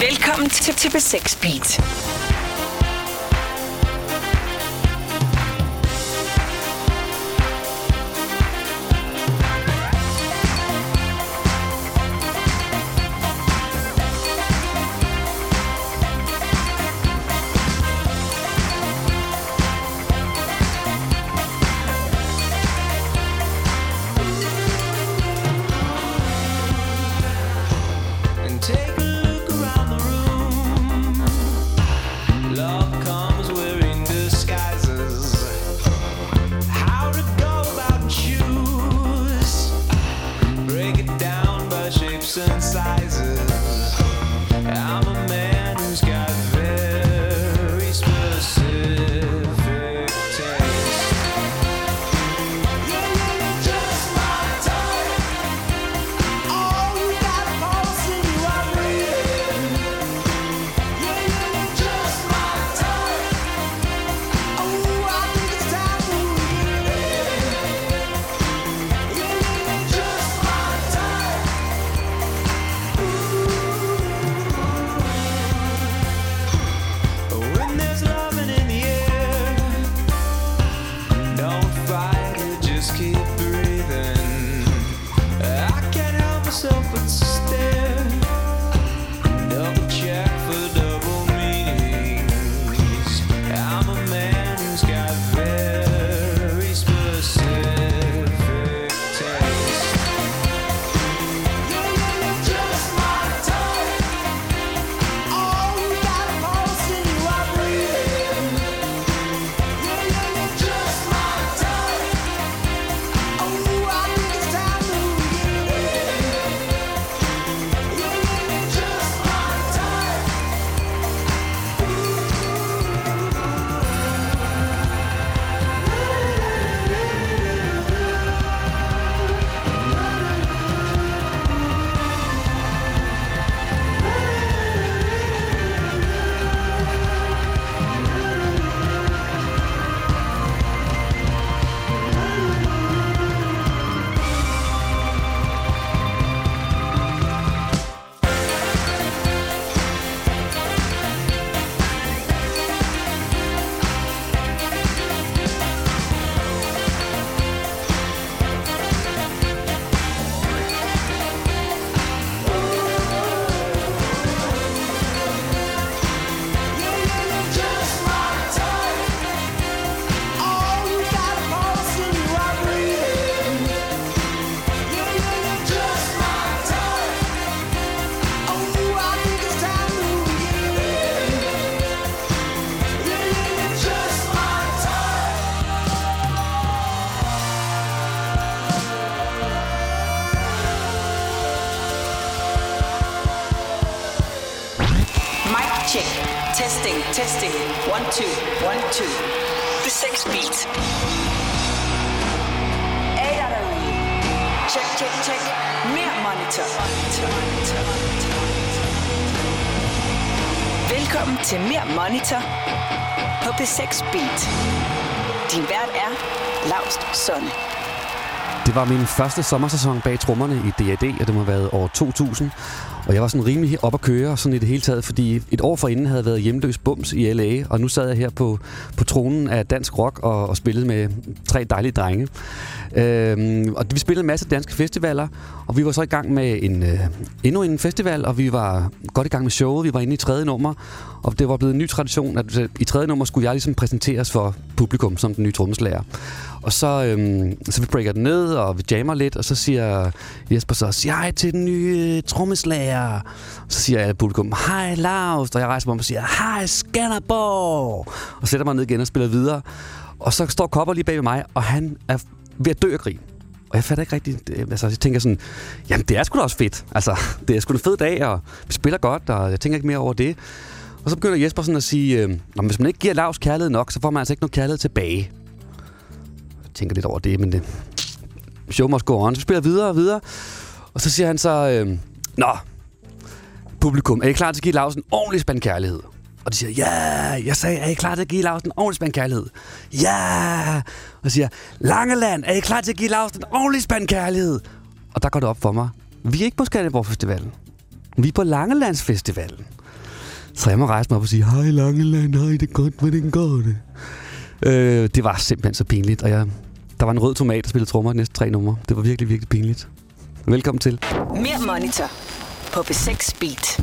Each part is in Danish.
Velkommen til TP6 Beat. Testing. One, two, one, two. The sex Beat. Er der derude? Check, check, check. Mere monitor. monitor, monitor, monitor. Velkommen til Mere Monitor på P6 Beat. Din vært er Laust Sonne. Det var min første sommersæson bag trommerne i DAD, og det må have været år 2000. Og jeg var sådan rimelig op at køre sådan i det hele taget, fordi et år forinden havde jeg været hjemløs bums i LA, og nu sad jeg her på, på tronen af dansk rock og, og spillede med tre dejlige drenge. Øhm, og vi spillede en masse danske festivaler, og vi var så i gang med en, øh, endnu en festival, og vi var godt i gang med showet. Vi var inde i tredje nummer, og det var blevet en ny tradition, at i tredje nummer skulle jeg ligesom præsenteres for publikum som den nye trommeslager. Og så, øhm, så vi breaker den ned, og vi jammer lidt, og så siger Jesper så, sig hej til den nye øh, trommeslager. Så siger jeg publikum, hej Lars, og jeg rejser mig op og siger, hej Skanderborg, og sætter mig ned igen og spiller videre. Og så står Kopper lige bag ved mig, og han er ved at dø af grin. Og jeg fatter ikke rigtigt, altså jeg tænker sådan, jamen det er sgu da også fedt. Altså, det er sgu en fed dag, og vi spiller godt, og jeg tænker ikke mere over det. Og så begynder Jesper sådan at sige, øh, Nå, men hvis man ikke giver Lars kærlighed nok, så får man altså ikke noget kærlighed tilbage. Tænker lidt over det, men det... Show must go on. Så spiller videre og videre. Og så siger han så, øh, Nå, publikum, er I klar til at give Lars en ordentlig spand kærlighed? Og de siger, ja, jeg sagde, er I klar til at give Lars en ordentlig spand kærlighed? Ja! Og siger, Langeland, er I klar til at give Lars en ordentlig spand kærlighed? Og der går det op for mig. Vi er ikke på Skanderborg Festivalen. Vi er på Langelandsfestivalen. Så jeg må rejse mig op og sige, hej Langeland, hej, det er godt, hvordan går det? Øh, det var simpelthen så pinligt, og jeg, der var en rød tomat, der spillede trommer de næste tre numre. Det var virkelig, virkelig pinligt. Velkommen til. Mere Monitor på B6 Beat.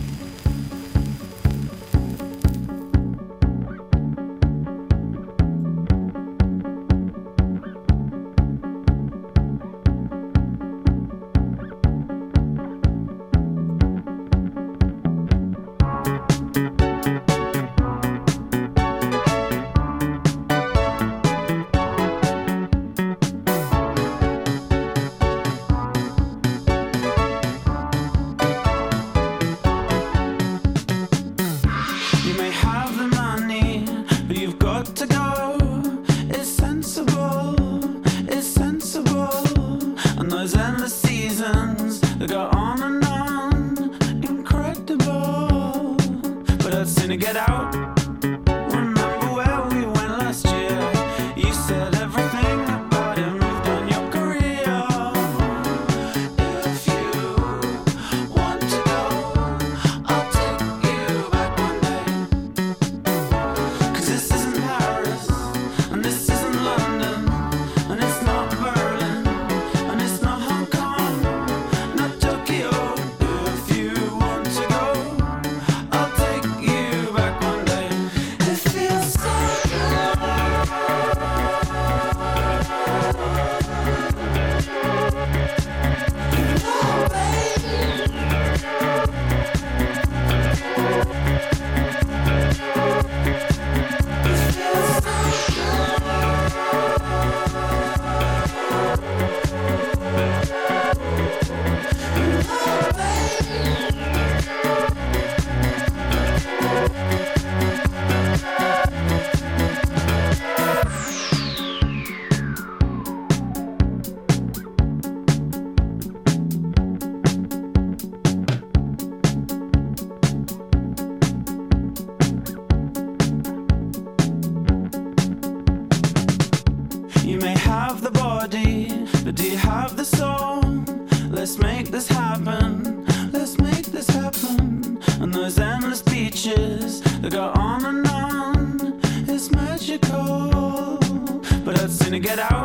Get out.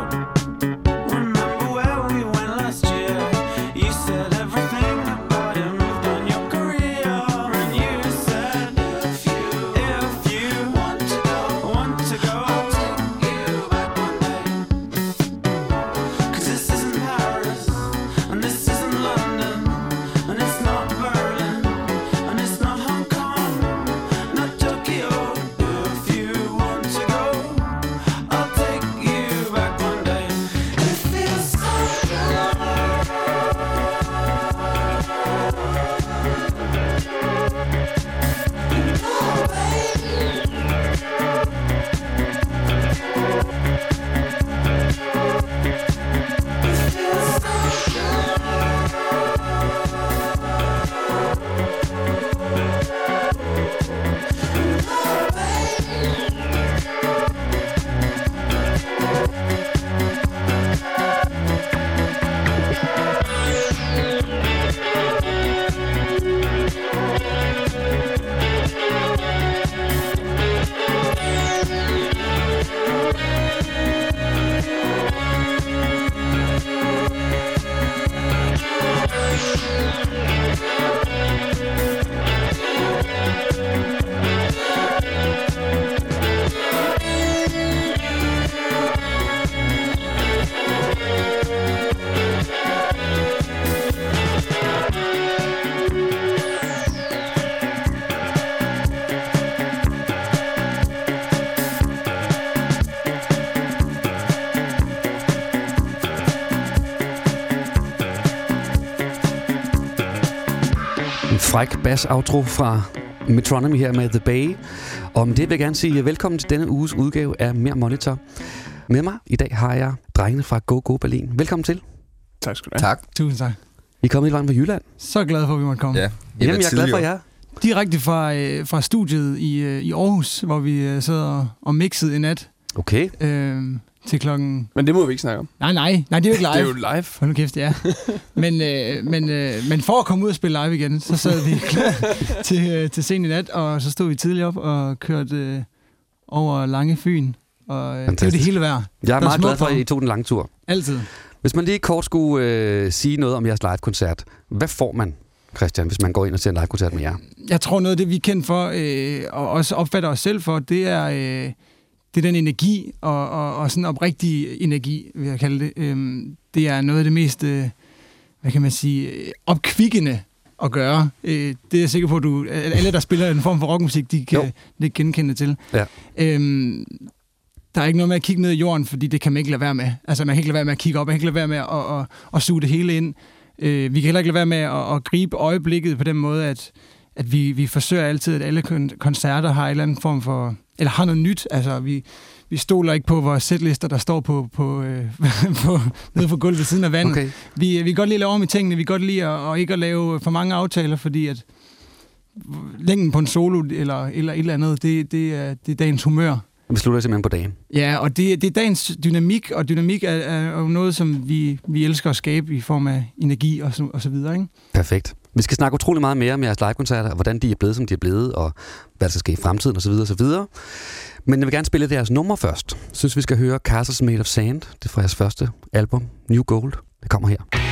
Fræk bass-outro fra Metronomy her med The Bay. Og med det vil jeg gerne sige velkommen til denne uges udgave af Mere Monitor. Med mig i dag har jeg drengene fra Go Go Berlin. Velkommen til. Tak skal du have. Tak. Tusind tak. I er kommet hele vejen fra Jylland. Så glad for, at vi måtte komme. Ja, Jamen, jeg er glad for jer. Direkte fra, øh, fra studiet i, øh, i Aarhus, hvor vi øh, sad og, og mixede i nat. Okay. Øh, til klokken... Men det må vi ikke snakke om. Nej, nej, nej, det er jo ikke live. Det er jo live. Hold nu kæft, ja. Men, øh, men, øh, men for at komme ud og spille live igen, så sad vi klar til, øh, til sent i nat, og så stod vi tidligt op og kørte øh, over Lange Fyn. Og øh, det jo det hele værd. Jeg er meget glad for, at I tog den lange tur. Altid. Hvis man lige kort skulle øh, sige noget om jeres live-koncert, hvad får man, Christian, hvis man går ind og ser en live-koncert med jer? Jeg tror noget af det, vi er kendt for, øh, og også opfatter os selv for, det er, øh, det er den energi, og, og, og sådan oprigtig energi, vil jeg kalde det. Øhm, det er noget af det mest, øh, hvad kan man sige, øh, opkvikkende at gøre. Øh, det er jeg sikker på, at du, at alle, der spiller en form for rockmusik, de kan det genkende til. Ja. Øhm, der er ikke noget med at kigge ned i jorden, fordi det kan man ikke lade være med. Altså, man kan ikke lade være med at kigge op, man kan ikke lade være med at, at, at suge det hele ind. Øh, vi kan heller ikke lade være med at, at gribe øjeblikket på den måde, at, at vi, vi forsøger altid, at alle kon- koncerter har en eller anden form for... Eller har noget nyt. Altså, vi, vi stoler ikke på vores sætlister, der står på, på, øh, på, nede på gulvet ved siden af vandet. Okay. Vi, vi kan godt lide at lave om i tingene. Vi kan godt lide at, og ikke at lave for mange aftaler, fordi at længden på en solo eller, eller et eller andet, det, det, er, det er dagens humør. Vi slutter simpelthen på dagen. Ja, og det, det er dagens dynamik, og dynamik er, er jo noget, som vi, vi elsker at skabe i form af energi og så, og så videre. Ikke? Perfekt. Vi skal snakke utrolig meget mere om jeres livekoncerter, og hvordan de er blevet, som de er blevet, og hvad der skal ske i fremtiden osv. osv. Men jeg vil gerne spille deres nummer først. Jeg synes, vi skal høre Castles Made of Sand. Det er fra jeres første album, New Gold. Det kommer her.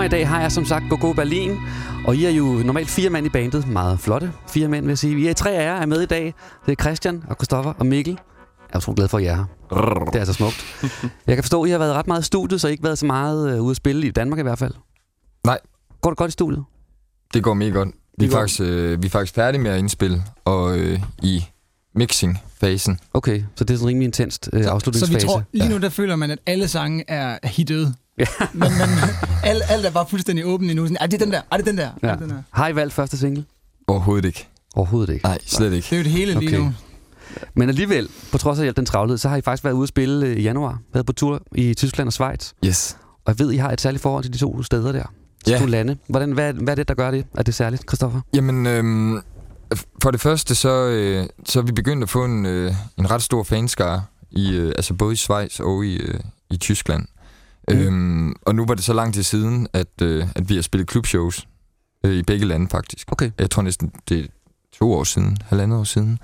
Mig i dag har jeg som sagt Gogo Berlin, og I er jo normalt fire mænd i bandet. Meget flotte fire mænd, vil jeg sige. Vi er tre af jer er med i dag. Det er Christian og Christoffer og Mikkel. Jeg er så glad for, at I er her. Det er altså smukt. Jeg kan forstå, at I har været ret meget i studiet, så I ikke været så meget øh, ude at spille i Danmark i hvert fald. Nej. Går det godt i studiet? Det går mega godt. Vi er, faktisk, øh, vi er faktisk færdige med at indspille, og øh, i mixing-fasen. Okay, så det er sådan rimelig intenst øh, Så vi afslutningsfase. tror, lige nu der føler man, at alle sange er hittet. Ja. Men, men alt, alt er bare fuldstændig åbent endnu. Sådan, er det er den der? Er det den der? Ja. Er det den der? Har I valgt første single? Overhovedet ikke. Overhovedet ikke. Nej, slet ikke. Det er jo det hele lige Okay. nu. Men alligevel, på trods af alt den travlhed, så har I faktisk været ude at spille øh, i januar. Været på tur i Tyskland og Schweiz. Yes. Og jeg ved, I har et særligt forhold til de to steder der. De Ja. to lande. Hvordan, hvad, hvad er det, der gør det? Er det særligt, Christoffer? Jamen, øhm, for det første, så, øh, så er vi begyndt at få en, øh, en ret stor fanskare, i, øh, altså både i Schweiz og i, øh, i Tyskland. Mm. Øhm, og nu var det så lang tid siden, at, øh, at vi har spillet klubshows øh, i begge lande faktisk. Okay. Jeg tror næsten, det er to år siden, halvandet år siden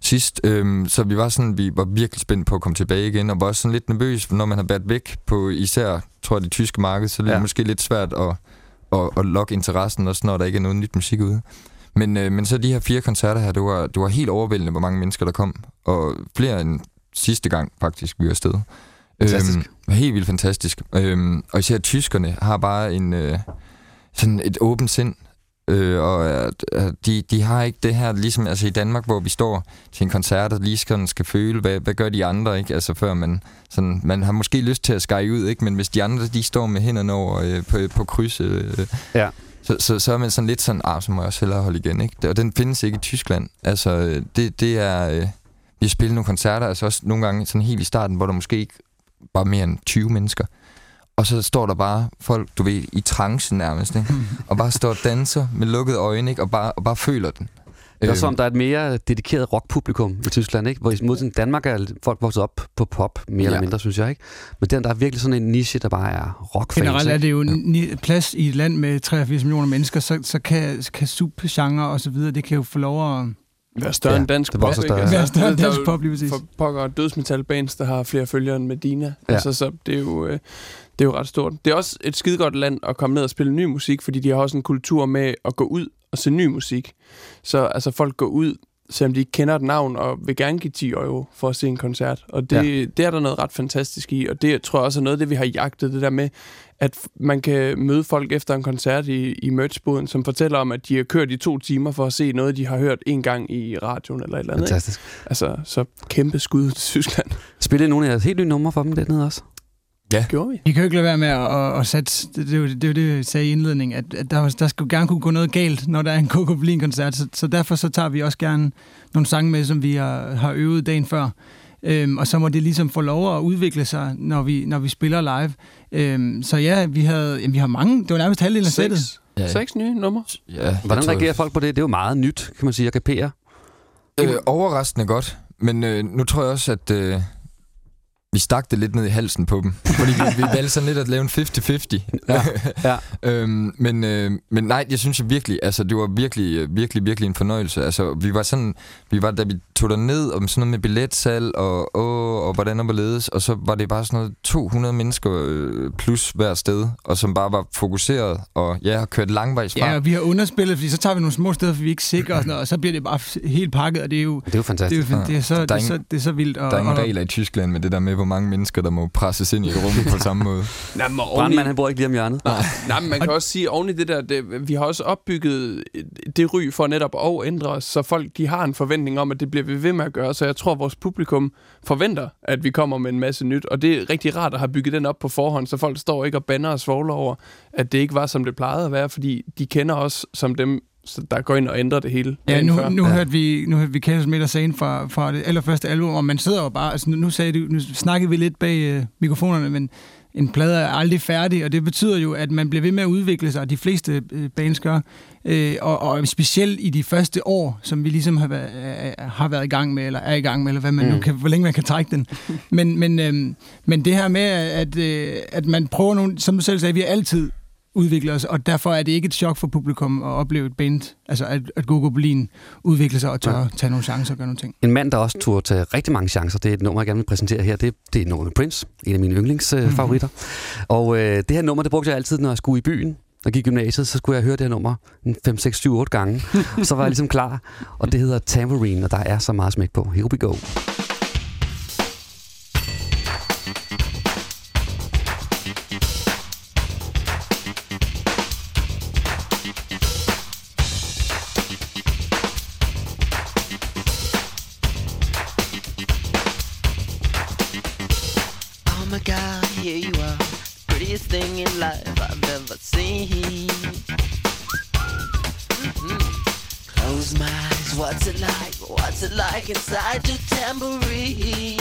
sidst. Øhm, så vi var sådan, vi var virkelig spændt på at komme tilbage igen, og var også sådan lidt nervøs, når man har været væk på især, tror jeg, det tyske marked, så er det ja. måske lidt svært at, at, at lokke interessen, også når der ikke er noget nyt musik ude. Men, øh, men så de her fire koncerter her, det var, det var helt overvældende, hvor mange mennesker der kom, og flere end sidste gang faktisk, vi var afsted. Fantastisk. Øhm, helt vildt fantastisk. Øhm, og især tyskerne har bare en, øh, sådan et åbent sind, Øh, og at de, de har ikke det her, ligesom altså i Danmark, hvor vi står til en koncert og lige sådan skal føle, hvad, hvad gør de andre, ikke? Altså før man, sådan, man har måske lyst til at skære ud, ikke? Men hvis de andre, de står med hænderne over øh, på, på kryds, øh, Ja. Så, så, så er man sådan lidt sådan, ah, så må jeg også hellere holde igen, ikke? Og den findes ikke i Tyskland. Altså, øh, det, det er... Øh, vi har spillet nogle koncerter, altså også nogle gange sådan helt i starten, hvor der måske ikke var mere end 20 mennesker. Og så står der bare folk, du ved, i trance nærmest, ikke? og bare står og danser med lukkede øjne, ikke? Og, bare, og bare føler den. Det er Øhm, som, der er et mere dedikeret rockpublikum i Tyskland, ikke? Hvor i modsætning Danmark er folk vokset op på pop, mere ja. eller Ja. mindre, synes jeg, ikke? Men den, der er virkelig sådan en niche, der bare er rockfans, Generelt er det jo en plads i et land med 83 millioner mennesker, så, så kan, kan subgenre og så videre, det kan jo få lov at Være større Ja, end dansk pop, ikke? være større end der er dansk jo pop, lige præcis. For pokker dødsmetalbands, der har flere følgere end Medina. Ja. Ja. Altså, så det er, jo, øh, det er jo ret stort. Det er også et skidegodt land at komme ned og spille ny musik, fordi de har også en kultur med at gå ud og se ny musik. Så altså, folk går ud, selvom de ikke kender et navn, og vil gerne give 10 euro for at se en koncert. Og det, Ja. det er der noget ret fantastisk i, og det tror jeg også er noget af det, vi har jagtet, det der med, at man kan møde folk efter en koncert i, i merchboden, som fortæller om, at de har kørt i to timer for at se noget, de har hørt en gang i radioen eller et eller andet. Ikke? Fantastisk. Altså, så kæmpe skud til Tyskland. Spillede nogle af jeres helt nye numre for dem dernede også? Gjorde vi? Vi kan jo ikke lade være med at, at, at sætte, det, det, er jo- det det, jeg sagde i indledningen, at, at der, der skal jo gerne kunne gå noget galt, når der er en Coco koncert så, så derfor så tager vi også gerne nogle sange med, som vi har, har øvet dagen før. Øhm, og så må det ligesom få lov at udvikle sig, når vi, når vi spiller live. Øhm, så ja, vi, havde, jamen, vi har mange, det var nærmest halvdelen af sættet. Seks, Ja, seks nye numre. ja, Hvordan tror- reagerer folk på det? Det er jo meget nyt, kan man sige, at kapere. Øh, overraskende godt, men øh, nu tror jeg også, at øh, vi stak det lidt ned i halsen på dem. Fordi vi, vi valgte sådan lidt at lave en 50-50. Ja, ja. øhm, men, øh, men nej, jeg synes jo virkelig, altså det var virkelig, virkelig, virkelig en fornøjelse. Altså vi var sådan, vi var, da vi tog der ned om sådan noget med billetsalg og, og, og hvordan og hvorledes, og så var det bare sådan noget 200 mennesker øh, plus hver sted, og som bare var fokuseret, og ja, har kørt langvejs fra. Ja, og vi har underspillet, fordi så tager vi nogle små steder, for vi er ikke sikre, og, sådan noget, og så bliver det bare helt pakket, og det er jo, Det er jo det er, fantastisk. jo, det er, så, det er, så, det er så vildt. Og, Der er ingen regler i Tyskland med det der med, hvor mange mennesker, der må presses ind i et rum på samme måde. Nej, men Brandmand, han bor ikke lige om hjørnet. nej, nej, men man kan også sige, oven i det der, det, vi har også opbygget det ry for netop at ændre os, så folk de har en forventning om, at det bliver vi ved med at gøre. Så jeg tror, vores publikum forventer, at vi kommer med en masse nyt. Og det er rigtig rart at have bygget den op på forhånd, så folk står ikke og banner og svogler over, at det ikke var, som det plejede at være, fordi de kender os som dem, så der går ind og ændrer det hele. Ja, nu, nu, Ja. hørte vi, nu hørte vi Chaos Meter sagen fra, fra det allerførste album, og man sidder jo bare, altså nu, nu, sagde du, nu snakkede vi lidt bag øh, mikrofonerne, men en plade er aldrig færdig, og det betyder jo, at man bliver ved med at udvikle sig, og de fleste øh, bands gør, øh, og, og specielt i de første år, som vi ligesom har været, øh, har været i gang med, eller er i gang med, eller hvad man Mm. nu kan, hvor længe man kan trække den. Men, men, øh, men det her med, at, øh, at man prøver nogle, som du selv sagde, vi har altid udvikle os, og derfor er det ikke et chok for publikum at opleve et band, altså at, at Gogo Berlin udvikler sig og tør Ja. tage nogle chancer og gøre nogle ting. En mand, der også turde tage rigtig mange chancer, det er et nummer, jeg gerne vil præsentere her. Det, det er nummer med Prince, en af mine yndlingsfavoritter. Favoritter. og øh, det her nummer, det brugte jeg altid, når jeg skulle i byen og gik i gymnasiet, så skulle jeg høre det her nummer en 5, 6, 7, 8 gange. og så var jeg ligesom klar. Og det hedder Tambourine, og der er så meget smæk på. Here we go. It like inside your tambourine?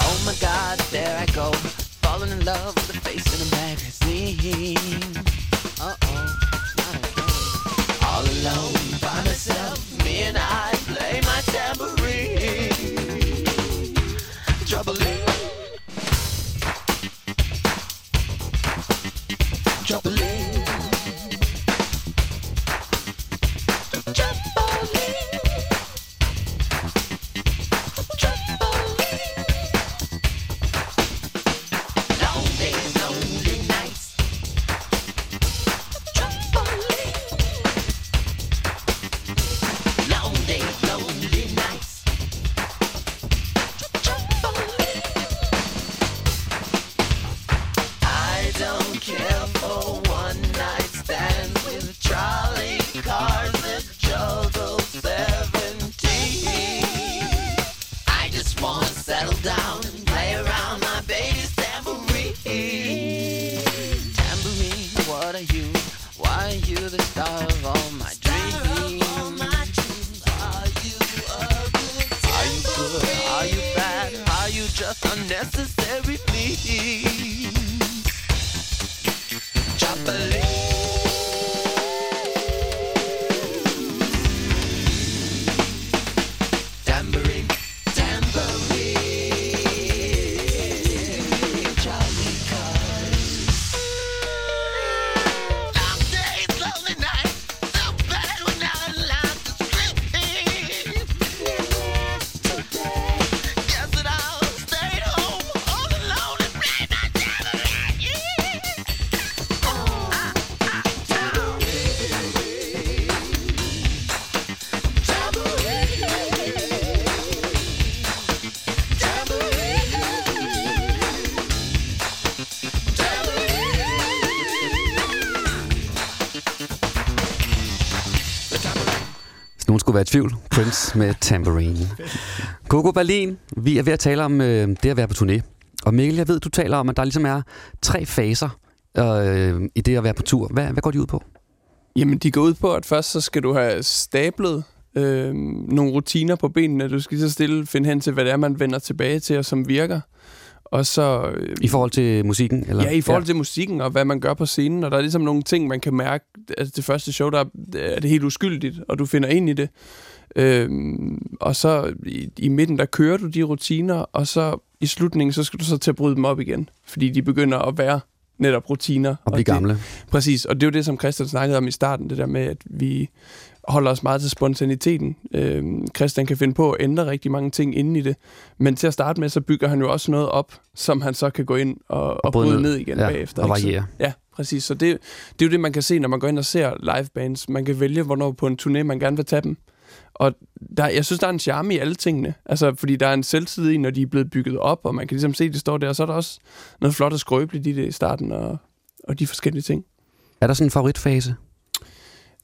Oh my god, there I go. Falling in love with the face in a magazine. Uh oh, not again. All alone by myself, me and I play my tambourine. Trouble in. Just unnecessary, please? Chocolate. Være i tvivl, Prince med Tambourine. Coco Berlin, vi er ved at tale om øh, det at være på turné. Og Mikkel, jeg ved, du taler om, at der ligesom er tre faser øh, i det at være på tur. Hvad, hvad går de ud på? Jamen, de går ud på, at først så skal du have stablet øh, nogle rutiner på benene. Du skal så stille finde hen til, hvad det er, man vender tilbage til, og som virker. Og så... Øh, I forhold til musikken? Eller? Ja, i forhold til musikken og hvad man gør på scenen. Og der er ligesom nogle ting, man kan mærke. Altså det første show, der er det helt uskyldigt, og du finder ind i det. Øhm, og så i, i midten, der kører du de rutiner, og så i slutningen, så skal du så til at bryde dem op igen. Fordi de begynder at være netop rutiner. Og blive det, gamle. Præcis, og det er jo det, som Christian snakkede om i starten, det der med, at vi holder os meget til spontaniteten. Øhm, Christian kan finde på at ændre rigtig mange ting inde i det, men til at starte med, så bygger han jo også noget op, som han så kan gå ind og, og bryde, ned igen ja, bagefter. Og variere. Ja, præcis. Så det, det er jo det, man kan se, når man går ind og ser livebands. Man kan vælge, hvornår på en turné, man gerne vil tage dem. Og der, jeg synes, der er en charme i alle tingene. Altså, fordi der er en selvtid i, når de er blevet bygget op, og man kan ligesom se, at det står der. Og så er der også noget flot og skrøbeligt i det i starten, og, og de forskellige ting. Er der sådan en favoritfase?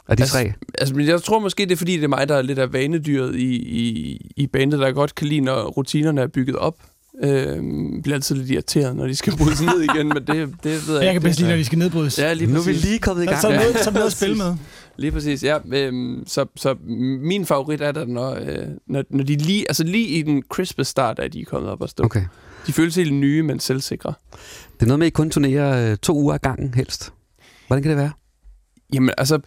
Af de Altså, tre? Altså, men jeg tror måske, det er fordi, det er mig, der er lidt af vanedyret i, i, i bandet, der godt kan lide, når rutinerne er bygget op. Øhm, bliver altid lidt irriteret, når de skal brydes ned igen, men det, det ved jeg Jeg kan ikke. bedst lide, når de skal nedbrydes. Ja, lige Nu er vi lige kommet i gang. Så er noget, så noget at spille med. Lige præcis, ja. Øhm, så, så min favorit er der, når, øh, når, når de lige, altså lige i den crispe start, er de kommet op og stå. Okay. De føles helt nye, men selvsikre. Det er noget med, at I kun turnerer øh, to uger ad gangen helst. Hvordan kan det være? Jamen, altså,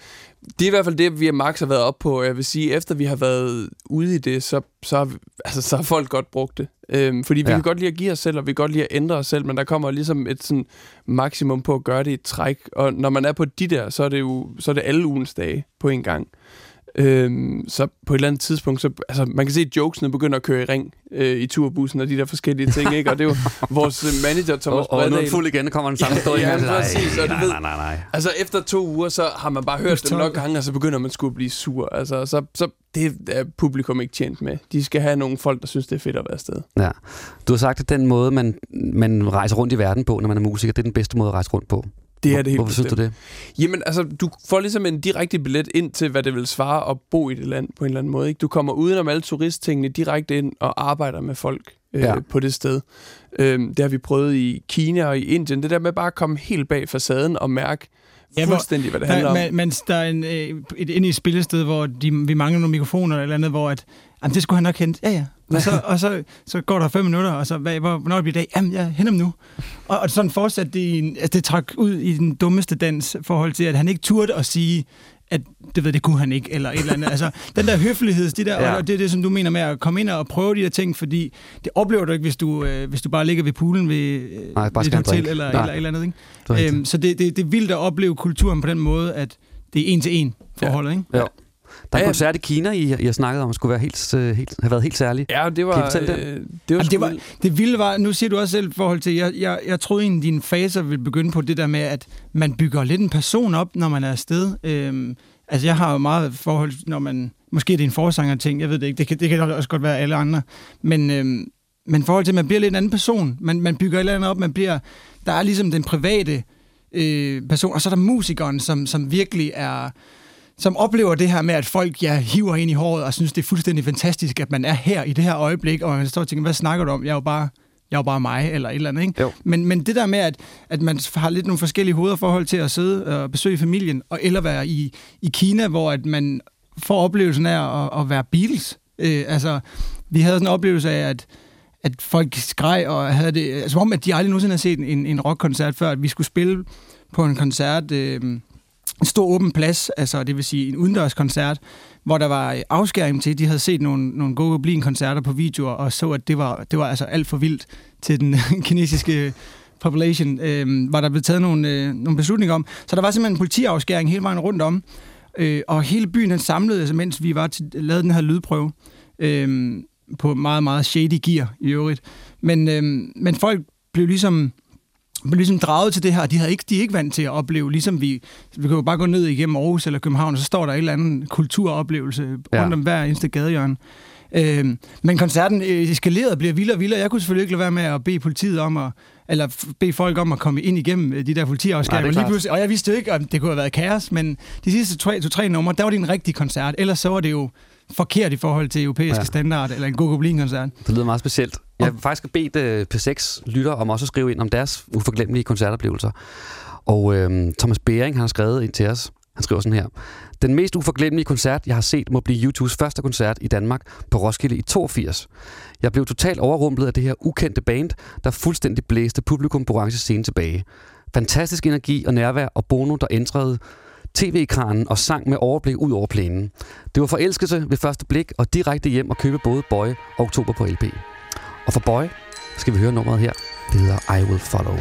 det er i hvert fald det, vi og Max har været op på. Jeg vil sige, efter vi har været ude i det, så, så, har, vi, altså, så har folk godt brugt det. Øhm, fordi vi Ja. kan godt lide at give os selv, og vi kan godt lide at ændre os selv, men der kommer ligesom et sådan maksimum på at gøre det i et træk. Og når man er på de der, så er det jo så er det alle ugens dage på en gang. Øhm, så på et eller andet tidspunkt, så, altså, man kan se, at jokesene begynder at køre i ring øh, i turbussen og de der forskellige ting, ikke? Og det er jo vores øh, manager, Thomas Og, og nu er fuld igen, der kommer den samme Ja, historie. ja. Nej, præcis, og du ved- nej, nej, nej. Altså efter to uger, så har man bare hørt dem nok gange, og så begynder man sgu at blive sur. Altså, så, så det er publikum ikke tjent med. De skal have nogle folk, der synes, det er fedt at være afsted. Ja. Du har sagt, at den måde, man, man rejser rundt i verden på, når man er musiker, det er den bedste måde at rejse rundt på. Det er det helt Hvorfor synes du bestemt. det? Jamen, altså, du får ligesom en direkte billet ind til, hvad det vil svare at bo i det land på en eller anden måde. Ikke? Du kommer udenom alle turisttingene direkte ind og arbejder med folk øh, Ja. på det sted. Øhm, det har vi prøvet i Kina og i Indien. Det der med bare at komme helt bag facaden og mærke Ja, fuldstændig, hvad det handler Der, om. men, der er en, øh, et, inde i et spillested, hvor de, vi mangler nogle mikrofoner eller et eller andet, hvor at, jamen, det skulle han nok hente. Ja, ja. Og, så, og så, så går der fem minutter, og så, hvad, hvor, hvornår bliver det dag? Jamen, jeg henter dem nu. Og, og sådan fortsat, det, altså, det trak ud i den dummeste dans forhold til, at han ikke turde at sige, at det ved det kunne han ikke, eller et eller andet. Altså, den der høflighed, de der, Ja. ja. og det er det, som du mener med at komme ind og prøve de der ting, fordi det oplever du ikke, hvis du, øh, hvis du bare ligger ved poolen ved, øh, Nej, ved et hotel eller, Nej. eller et eller andet. Ikke? Helt Øhm, så det, det, det er vildt at opleve kulturen på den måde, at det er en til en forholdet, ikke? Jo. Der er en Ja, koncert i Kina, I, I har snakket om, skulle være helt, øh, helt, have været helt særlig. Ja, det Kan I var, fortælle den? øh, det var, Jamen, sgu det, var, det vilde var, nu siger du også selv i forhold til, jeg, jeg, jeg troede egentlig, dine faser ville begynde på det der med, at man bygger lidt en person op, når man er afsted. Øhm, altså, jeg har jo meget forhold, når man, måske er det en forsanger ting, jeg ved det ikke, det kan, det kan også godt være alle andre, men, øhm, men i forhold til, at man bliver lidt en anden person, man, man bygger et eller andet op, man bliver, der er ligesom den private øh, person, og så er der musikeren, som, som virkelig er, som oplever det her med, at folk ja, hiver ind i håret og synes, det er fuldstændig fantastisk, at man er her i det her øjeblik, og man står og tænker, hvad snakker du om? Jeg er jo bare, jeg er jo bare mig, eller et eller andet. Ikke? Jo. Men, men det der med, at, at man har lidt nogle forskellige hoveder i forhold til at sidde og besøge familien, og eller være i, i Kina, hvor at man får oplevelsen af at, at være Beatles. Øh, altså, vi havde sådan en oplevelse af, at at folk skreg og havde det, altså, som om, at de aldrig nogensinde har set en, en rockkoncert før, at vi skulle spille på en koncert, øh, en stor åben plads, altså det vil sige en udendørskoncert, hvor der var afskæring til, de havde set nogle, nogle Go Goblin-koncerter på videoer, og så, at det var, det var altså alt for vildt til den kinesiske population, øh, var der blevet taget nogle, øh, nogle beslutninger om. Så der var simpelthen en politiafskæring hele vejen rundt om, øh, og hele byen den samlede, altså, mens vi var til, lavede den her lydprøve, øh, på meget, meget shady gear i øvrigt. Men, øh, men folk blev ligesom blev ligesom draget til det her, de, havde ikke, de er ikke vant til at opleve, ligesom vi, vi kan jo bare gå ned igennem Aarhus eller København, og så står der en eller anden kulturoplevelse rundt Ja. om hver eneste gadehjørne. Øh, men koncerten øh, eskalerede bliver vildere og vildere. Jeg kunne selvfølgelig ikke lade være med at bede politiet om at, eller bede folk om at komme ind igennem øh, de der politiafskæringer. er Og jeg vidste jo ikke, om det kunne have været kaos, men de sidste to-tre to, tre numre, der var det en rigtig koncert. Ellers så var det jo forkert i forhold til europæiske Ja. standarder, eller en Go koncert Det lyder meget specielt. Jeg har faktisk bedt uh, P6 lytter om også at skrive ind om deres uforglemmelige koncertoplevelser. Og øh, Thomas Bering har skrevet ind til os. Han skriver sådan her. Den mest uforglemmelige koncert, jeg har set, må blive YouTubes første koncert i Danmark på Roskilde i 82. Jeg blev totalt overrumplet af det her ukendte band, der fuldstændig blæste publikum på orange scene tilbage. Fantastisk energi og nærvær, og Bono, der ændrede tv-kranen og sang med overblik ud over plænen. Det var forelskelse ved første blik og direkte hjem og købe både Boy og Oktober på LP. Og for Boy skal vi høre nummeret her. Det hedder I Will Follow.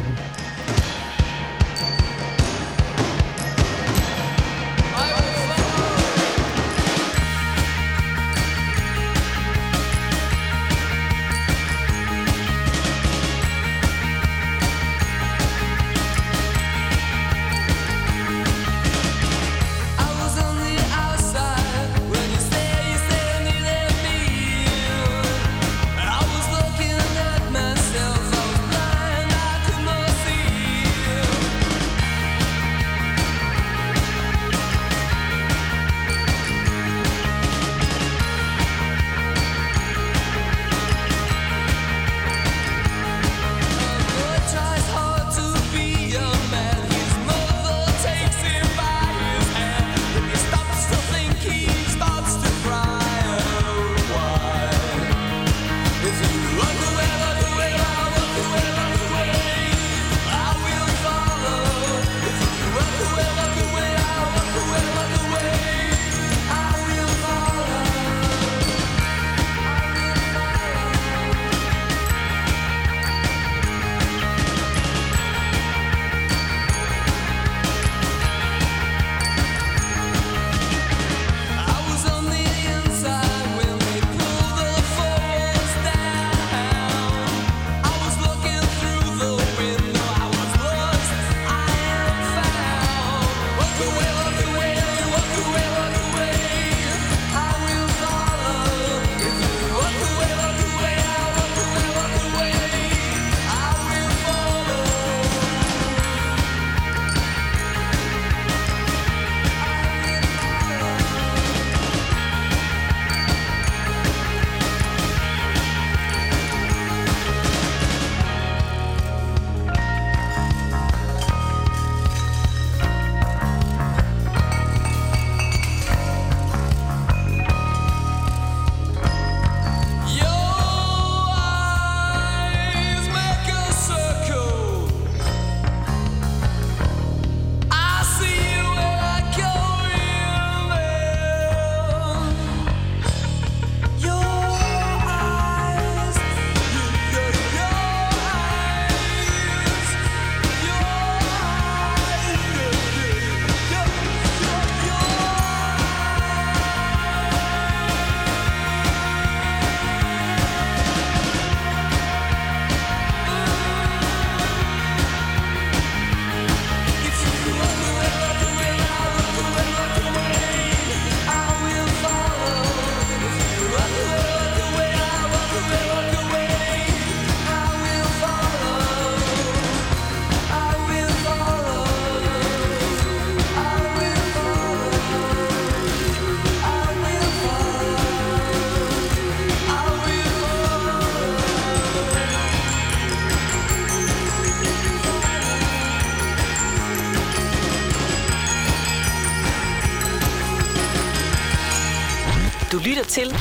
Til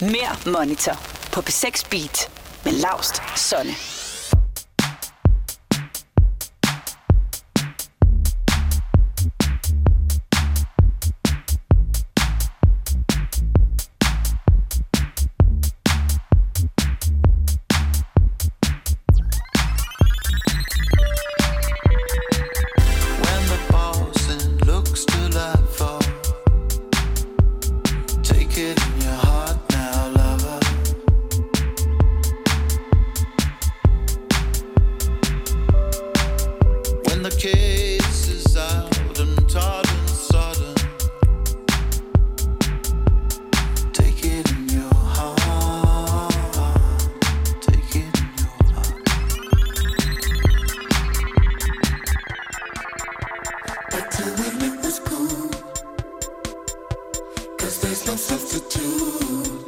Mere Monitor på P6 Beat med Laust Sonne. substitute.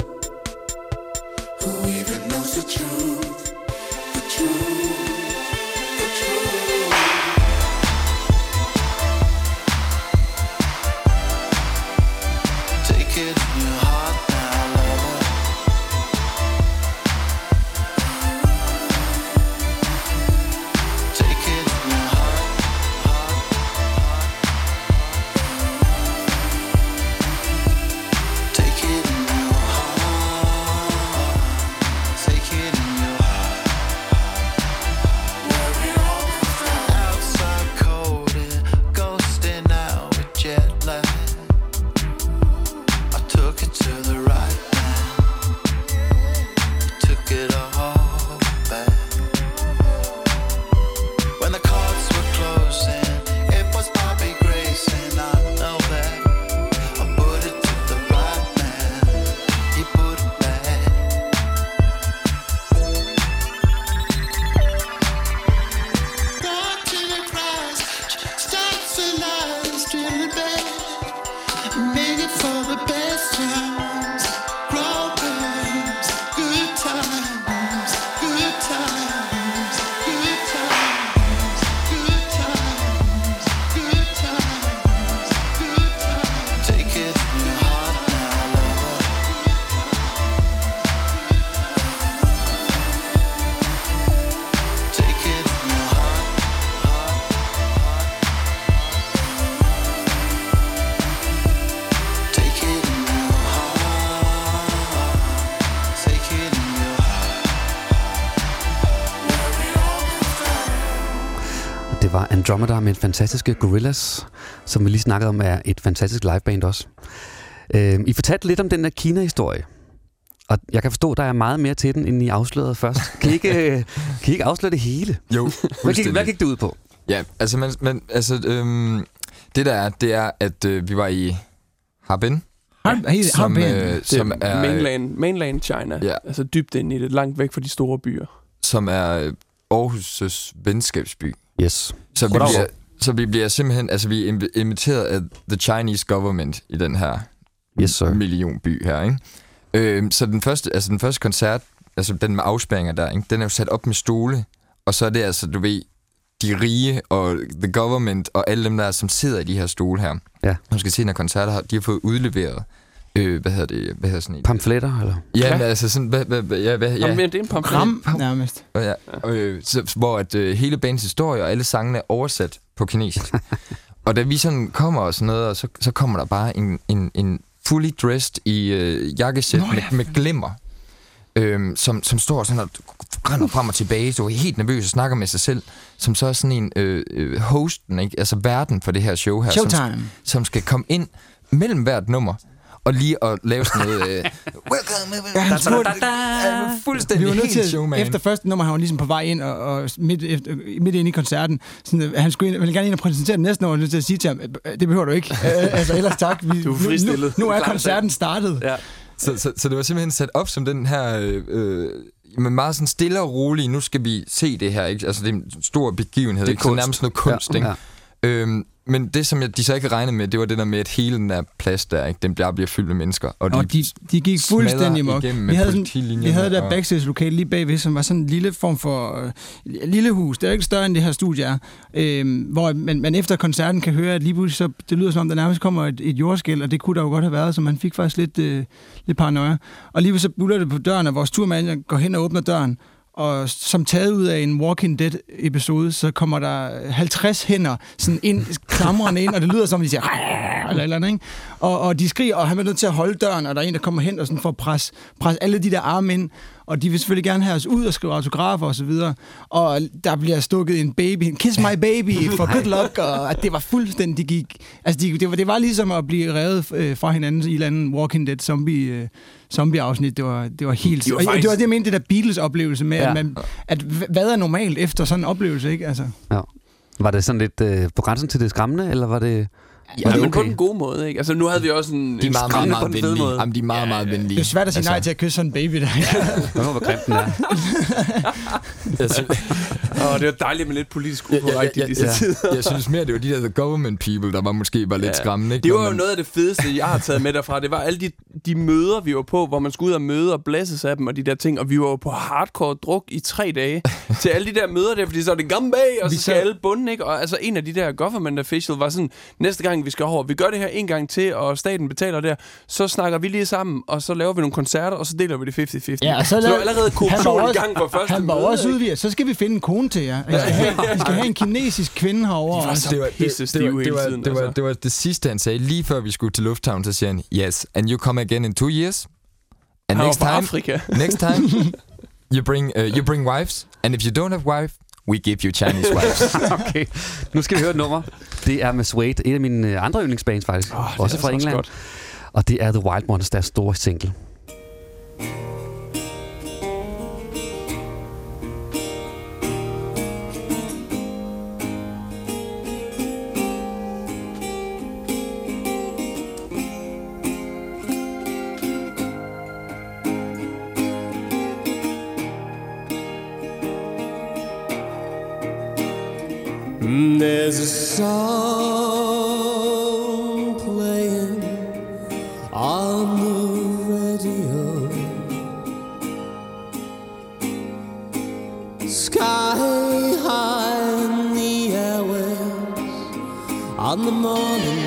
Andromeda med en fantastiske Gorillas, som vi lige snakkede om, er et fantastisk liveband også. Øh, I fortalte lidt om den der Kina-historie. Og jeg kan forstå, at der er meget mere til den, end I afslørede først. Kan I ikke, øh, kan I ikke afsløre det hele? Jo, Hvad gik, hvad gik det ud på? Ja, altså, man, man, altså øhm, det der er, det er, at øh, vi var i Harbin, Har, hey, som, øh, Det som er er, mainland, mainland China. Ja. Altså dybt ind i det, langt væk fra de store byer. som er øh, Aarhus' venskabsby. Yes. Så vi, bliver, så vi bliver simpelthen, altså vi er inv- inviteret af the Chinese government i den her Yes, sir. millionby her, ikke? Øhm, så den første, altså den første koncert, altså den med afspæringer der, ikke? den er jo sat op med stole, og så er det altså, du ved, de rige og the government og alle dem der, som sidder i de her stole her, Ja. som skal se, når koncerter har, de har fået udleveret, øh, hvad hedder det, hvad hedder sådan en? Pamfletter, eller? Ja, Ja. men altså sådan, hvad, hvad, hvad, ja, hvad, Ja. ja. Jamen, det er en pamflet. Gram, nærmest. Og Ja, øh, så, hvor at, øh, hele bandets historie og alle sangene er oversat på kinesisk. og da vi sådan kommer og sådan noget, og så, så kommer der bare en, en, en fully dressed i øh, jakkesæt Nå, med, ja. med glimmer, øhm, som, som står sådan og render frem og tilbage, så er helt nervøs og snakker med sig selv, som så er sådan en øh, øh, hosten, ikke? altså verden for det her show her, som, Showtime. som skal komme ind mellem hvert nummer, og lige at lave sådan noget... Øh, Welcome, Ja, han spurgte, Ja, vi fuldstændig var nødt til, showman. efter første nummer, han var ligesom på vej ind, og, og midt, efter, midt ind i koncerten, sådan, at han skulle ind, ville gerne ind og præsentere det næste nummer, og nødt til at sige til ham, "Øh, det behøver du ikke. Øh, altså, ellers tak. Vi, Du er fristillet. Nu, nu er koncerten startet. Ja. Så, så, så det var simpelthen sat op som den her... Øh, øh, men meget sådan stille og rolig, nu skal vi se det her, ikke? Altså, det er en stor begivenhed, Det er ikke? Så nærmest noget kunst, Ja, ikke? ja. Øhm, men det, som jeg, de så ikke regnet med, det var det der med, at hele den der plads der, ikke, den bliver, bliver fyldt med mennesker. Og, Og de, de gik fuldstændig mok. Vi havde, sådan, vi havde der og- backstage-lokale lige bagved, som var sådan en lille form for... Øh, lille hus. Det er ikke større end det her studie er. Øh, hvor man, man efter koncerten kan høre, at lige pludselig så, det lyder som om, der nærmest kommer et, et jordskæld, og det kunne der jo godt have været, så man fik faktisk lidt, øh, lidt paranoia. Og lige så buller det på døren, og vores turmanager går hen og åbner døren, og som taget ud af en Walking Dead episode, så kommer der 50 hænder sådan ind, klamrende ind, og det lyder som, de siger, eller eller andet, ikke? Og, og de skriger, og han er nødt til at holde døren, og der er en, der kommer hen og sådan får pres, pres alle de der arme ind, og de vil selvfølgelig gerne have os ud og skrive autografer og så videre. Og der bliver stukket en baby, en kiss my baby for good luck, og at det var fuldstændig, de gik, altså de, det, var, det var ligesom at blive revet øh, fra hinanden i en eller anden Walking Dead zombie, øh, zombie-afsnit. Det var, det var helt... De var faktisk- det var det, jeg mente, det der Beatles-oplevelse med, ja. At, man, at hvad er normalt efter sådan en oplevelse, ikke? Altså, Ja. Var det sådan lidt øh, på grænsen til det skræmmende, eller var det... Ja, det men okay? på den gode måde, ikke? Altså, nu havde vi også en, De er en meget, meget, skræmmende på meget den fede venlige. måde. Jamen, de er meget, meget venlige. det er svært at sige Altså, nej til at kysse sådan en baby der. Hvad var, hvor grimt den er? Jeg, synes, Og det var dejligt med lidt politisk jeg, jeg, ukorrekt i jeg, disse jeg, tider. jeg, synes mere, det var de der the government people, der var måske var lidt Ja. skræmmende. Ikke? Det var jo man- noget af det fedeste, jeg har taget med derfra. Det var alle de, de møder, vi var på, hvor man skulle ud og møde og blæses af dem og de der ting. Og vi var jo på hardcore druk i tre dage til alle de der møder der, fordi så er det bag, og Vi så skal alle bunde, ikke? Og altså en af de der government official var sådan, næste gang vi skal over, vi gør det her en gang til, og staten betaler der, så snakker vi lige sammen, og så laver vi nogle koncerter, og så deler vi det 50-50. Ja, og så så lav- der var allerede var korruption i gang på første Han var møde, også udvidet. Så skal vi finde en kone til jer. I skal have, I skal have en kinesisk kvinde herovre. var også. så det, var, hele det, var, tiden, det, var, altså. det var det sidste, han sagde. Lige før vi skulle til lufthavn, så siger han, yes, and you come again in two years. And Han var next time, Afrika. next time, you bring, uh, you bring wives. And if you don't have wife, we give you Chinese wives. okay, nu skal vi høre et nummer. Det er med Suede, et af mine øh, andre yndlingsbands faktisk. Det også er fra England. godt. Og det er The Wild Ones, deres store single. There's a song playing on the radio. Sky high in the airwaves on the morning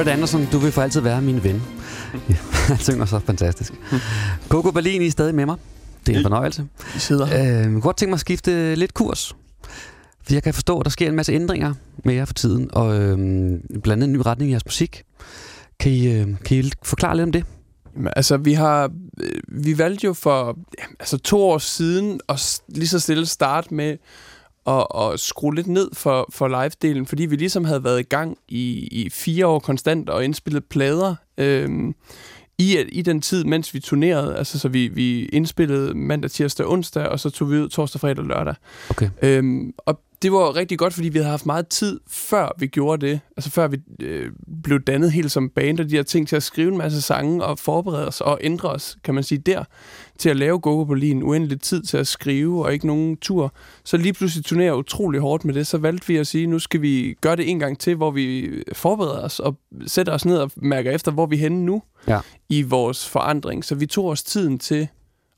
Brett Anderson, du vil for altid være min ven. Ja, han synger så fantastisk. Coco Berlin, I er stadig med mig. Det er en fornøjelse. Vi sidder her. Øh, jeg kunne godt tænke mig at skifte lidt kurs. For jeg kan forstå, at der sker en masse ændringer med jer for tiden, og øh, blandt andet en ny retning i jeres musik. Kan I, øh, kan I forklare lidt om det? Jamen, altså, vi har... øh, Vi valgte jo for ja, altså, to år siden at lige så stille starte med at, at skrue lidt ned for, for live-delen, fordi vi ligesom havde været i gang i, i fire år konstant og indspillet plader øhm, i, i den tid, mens vi turnerede. Altså, så vi, vi indspillede mandag, tirsdag, onsdag, og så tog vi ud torsdag, fredag og lørdag. Okay. Øhm, og det var rigtig godt, fordi vi havde haft meget tid, før vi gjorde det. Altså før vi øh, blev dannet helt som band, og de her ting til at skrive en masse sange og forberede os og ændre os, kan man sige, der. Til at lave Gogo Berlin, uendelig tid til at skrive og ikke nogen tur. Så lige pludselig turnerer utrolig hårdt med det, så valgte vi at sige, nu skal vi gøre det en gang til, hvor vi forbereder os og sætter os ned og mærker efter, hvor vi er henne nu Ja. i vores forandring. Så vi tog os tiden til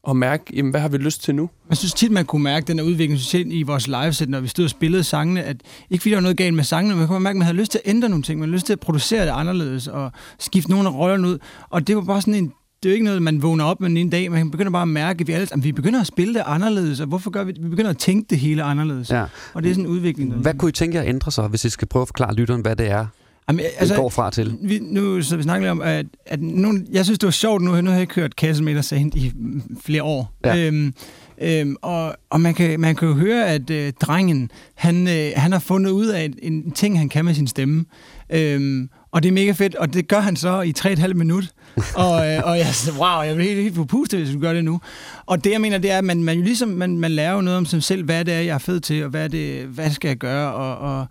at mærke, jamen, hvad har vi lyst til nu? Jeg synes tit, man kunne mærke den her udvikling specielt i vores liveset, når vi stod og spillede sangene, at ikke fordi der var noget galt med sangene, men man kunne mærke, at man havde lyst til at ændre nogle ting, man havde lyst til at producere det anderledes og skifte nogle af rollerne ud. Og det var bare sådan en det er jo ikke noget, man vågner op med en dag. Man begynder bare at mærke, at vi, alle, at vi begynder at spille det anderledes, og hvorfor gør vi det? Vi begynder at tænke det hele anderledes. Ja. Og det er sådan en udvikling. Der Hvad kunne I tænke jer at ændre sig, hvis I skal prøve at forklare lytteren, hvad det er, Jamen, altså, det går fra til? vi, nu så vi snakker om, at, at nogen, jeg synes, det var sjovt nu. Nu har jeg ikke hørt Kasselmeter Sand i mm, flere år. Ja. Øhm, øhm, og og man, kan, man kan jo høre, at øh, drengen, han, øh, han har fundet ud af en, en ting, han kan med sin stemme. Øhm, og det er mega fedt, og det gør han så i 3,5 minut. og, øh, og jeg er wow, jeg vil helt, helt på hvis du gør det nu. Og det, jeg mener, det er, at man, man, jo ligesom, man, man lærer jo noget om sig selv, hvad det er, jeg er fed til, og hvad, det, hvad skal jeg gøre, og, og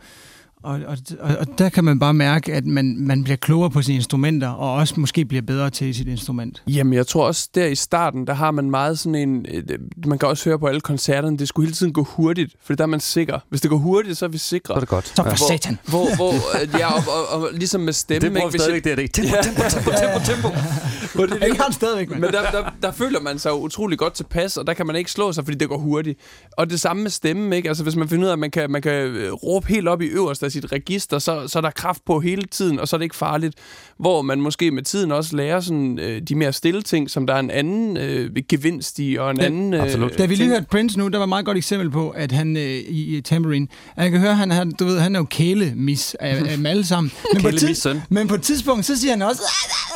og, og, og, og der kan man bare mærke, at man, man bliver klogere på sine instrumenter, og også måske bliver bedre til sit instrument. Jamen, jeg tror også, der i starten, der har man meget sådan en... et- Man kan også høre på alle koncerterne, det skulle hele tiden gå hurtigt, for der er man sikker. Hvis det går hurtigt, så er vi sikre. Så er det godt. Så for Ja. satan. Hvor, hvor, øh, ja, og, og, og, ligesom med stemme, Det bruger vi Hvis stadigvæk, det er det. Tempo, tempo, tempo, tempo, tempo. Hvor det, Jeg har den stadigvæk, mand. Men der, der, der føler man sig utrolig godt tilpas, og der kan man ikke slå sig, fordi det går hurtigt. Og det samme med stemmen, ikke? Altså hvis man finder ud af, at man kan, man kan øh, råbe helt op i øverst af sit register, så, så er der kraft på hele tiden, og så er det ikke farligt. Hvor man måske med tiden også lærer sådan, øh, de mere stille ting, som der er en anden øh, gevinst i, og en Det- anden... Øh, Absolut. Da vi lige hørte Prince nu, der var et meget godt eksempel på, at han øh, i, i Tambourine, at jeg kan høre, han, han, du ved, han er jo kælemis af, af dem alle sammen. Men på, tids- men på et tidspunkt, så siger han også,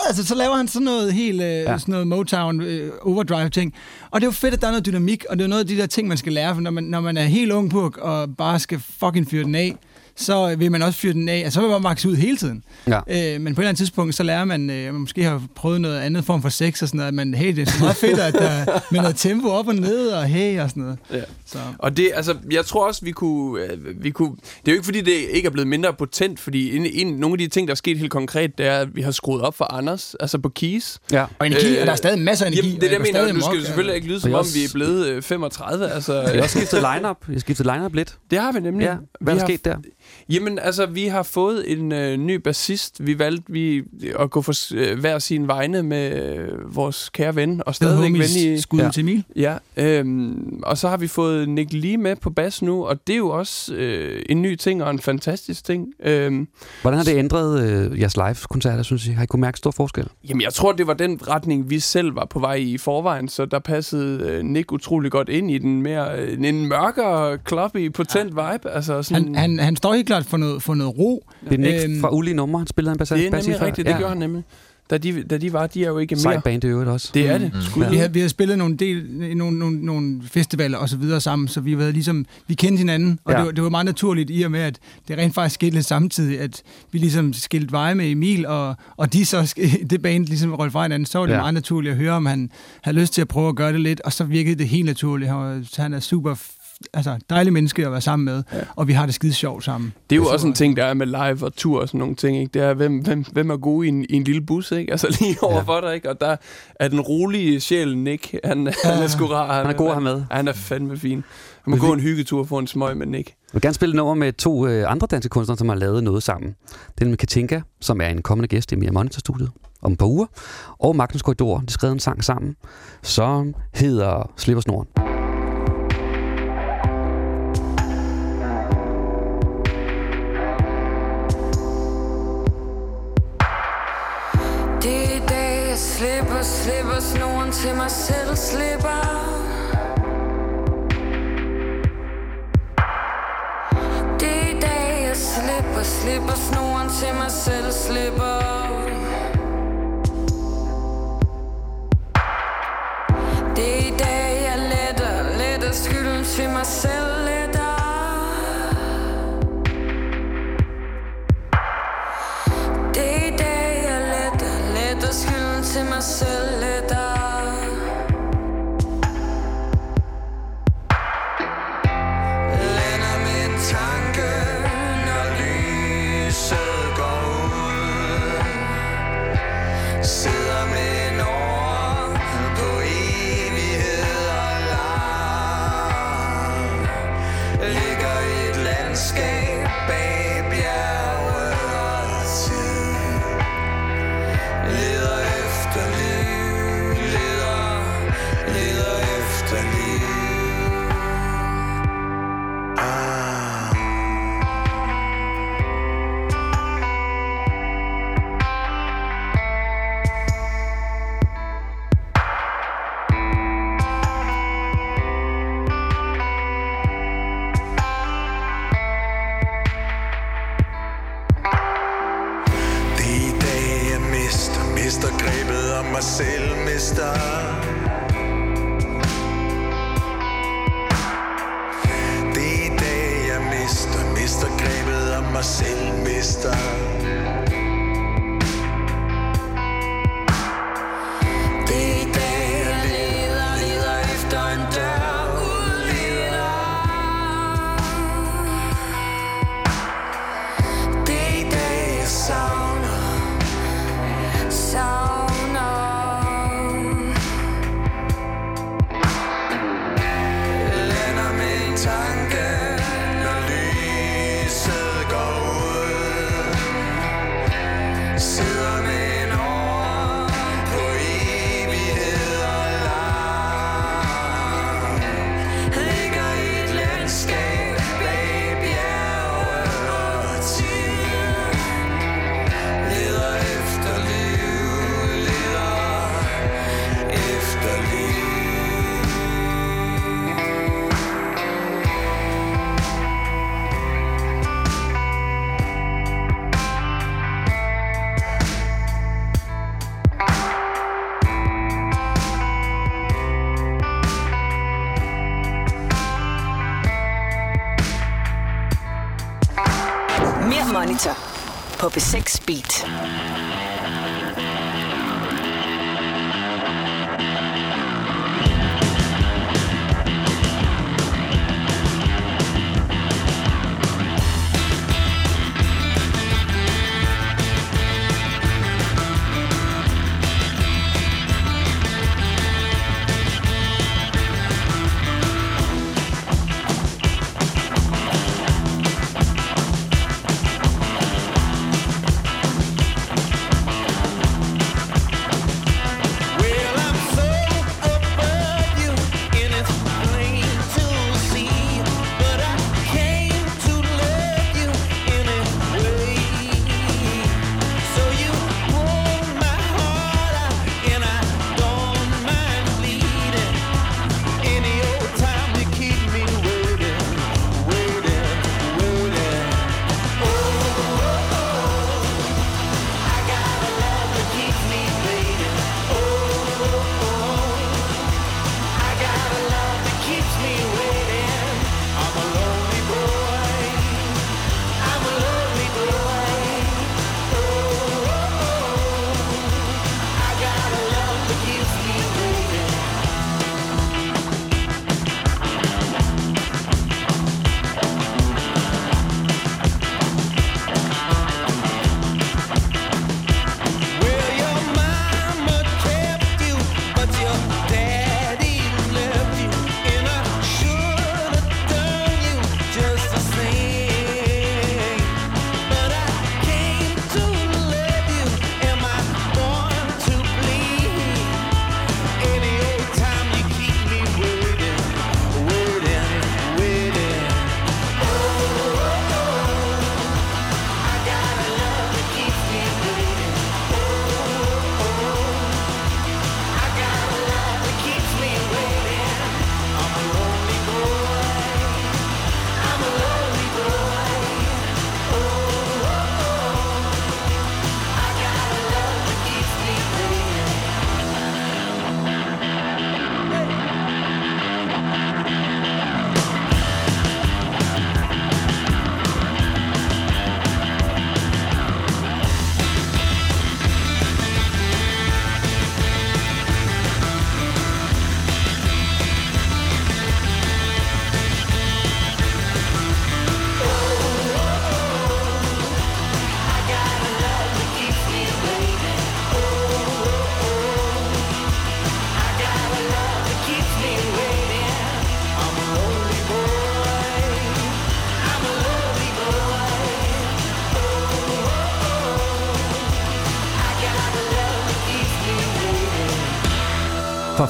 altså så laver han sådan noget helt, øh, ja. sådan noget Motown øh, overdrive ting. Og det er jo fedt, at der er noget dynamik, og det er noget af de der ting, man skal lære, for når man, når man er helt ung på og bare skal fucking fyre den af, så vil man også fyre den af. Altså, så vil man max ud hele tiden. Ja. Øh, men på et eller andet tidspunkt, så lærer man, øh, man måske har prøvet noget andet form for sex og sådan noget, men hey, det er så meget fedt, at der med noget tempo op og ned, og hey og sådan noget. Ja. Så. Og det, altså, jeg tror også, vi kunne, øh, vi kunne... Det er jo ikke, fordi det ikke er blevet mindre potent, fordi en, en, nogle af de ting, der er sket helt konkret, det er, at vi har skruet op for Anders, altså på keys. Ja. Og energi, Øh, øh, og der er stadig masser af energi. Jamen, det er det, jeg mener. Nu skal det selvfølgelig ikke lyde, som om vi er blevet øh, 35. Altså, Jeg har skiftet line-up. Jeg har skiftet line-up lidt. det har vi nemlig. Ja. Hvad vi er der sket der? Jamen, altså, vi har fået en øh, ny bassist. Vi valgte vi at gå for øh, hver sin vegne med øh, vores kære ven, og Stadig stadigvæk ven i... skud Ja. til Emil. Ja, øhm, og så har vi fået Nick Lee med på bas nu, og det er jo også øh, en ny ting og en fantastisk ting. Øhm, Hvordan har det ændret øh, jeres live-koncerter, synes I? Har I kunne mærke stor forskel? jamen, jeg tror, det var den retning, vi selv var på vej i i forvejen, så der passede øh, Nick utrolig godt ind i den mere, øh, en mørkere, kloppy, potent ja. vibe. Altså sådan, Han, han, han står helt klart for noget, for noget ro. Det er Nick Øhm, fra Ulige Nummer, han spillede en bass det er nemlig rigtigt, det gør han nemlig. Da de, da de var, de er jo ikke mere. Sejt band i øvrigt også. Det er det. Mm. Ja. Vi har, vi har spillet nogle, del, nogle, nogle, nogle festivaler og så videre sammen, så vi har været ligesom, vi kendte hinanden, og Ja. ja. det, var, det var meget naturligt i og med, at det rent faktisk skete lidt samtidig, at vi ligesom skilte veje med Emil, og, og de så, det band ligesom røg fra hinanden, så var det Ja. ja. meget naturligt at høre, om han havde lyst til at prøve at gøre det lidt, og så virkede det helt naturligt. Han, var, han er super altså, dejlig menneske at være sammen med, ja. og vi har det skide sjovt sammen. Det er jo Så- også en ting, der er med live og tur og sådan nogle ting. Ikke? Det er, hvem, hvem, hvem er god i en, i en lille bus, ikke? Altså lige over for dig, ikke? Og der er den rolige sjæl, Nick, han, han er sgu rar. Han er god at have med. Han er fandme fin. Han må gå en hyggetur og få en smøg med Nick. Jeg vil gerne spille et nummer med to øh, andre danske kunstnere, som har lavet noget sammen. Det er med Katinka, som er en kommende gæst i Mia Monitor-studiet om et par uger. Og Magnus Korridor, de skrev en sang sammen, som hedder Slipper Snoren. Slipper, slipper snoren til mig selv slipper. Det er i dag jeg slipper, slipper snoren til mig selv slipper. Det er i dag jeg letter, letter skylden til mig selv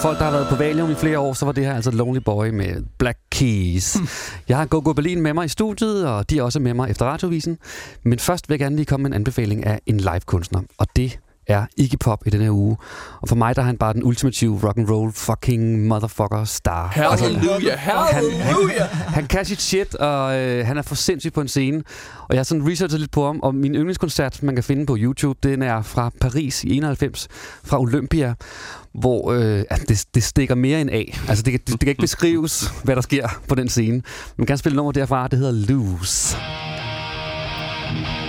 folk, der har været på Valium i flere år, så var det her altså Lonely Boy med Black Keys. Jeg har Go Berlin med mig i studiet, og de er også med mig efter radiovisen. Men først vil jeg gerne lige komme med en anbefaling af en live-kunstner, og det er Iggy Pop i den her uge. Og for mig der er han bare den ultimative rock and roll fucking motherfucker star. Halleluja, halleluja. Han kan sit shit, og øh, han er for sindssyg på en scene. Og jeg har sådan researchet lidt på ham, og min yndlingskoncert, man kan finde på YouTube, den er fra Paris i 91, fra Olympia, hvor øh, ja, det, det stikker mere end af. Altså, det, kan- det, det kan ikke beskrives, hvad der sker på den scene. Man kan spille nummer derfra, det hedder Loose. All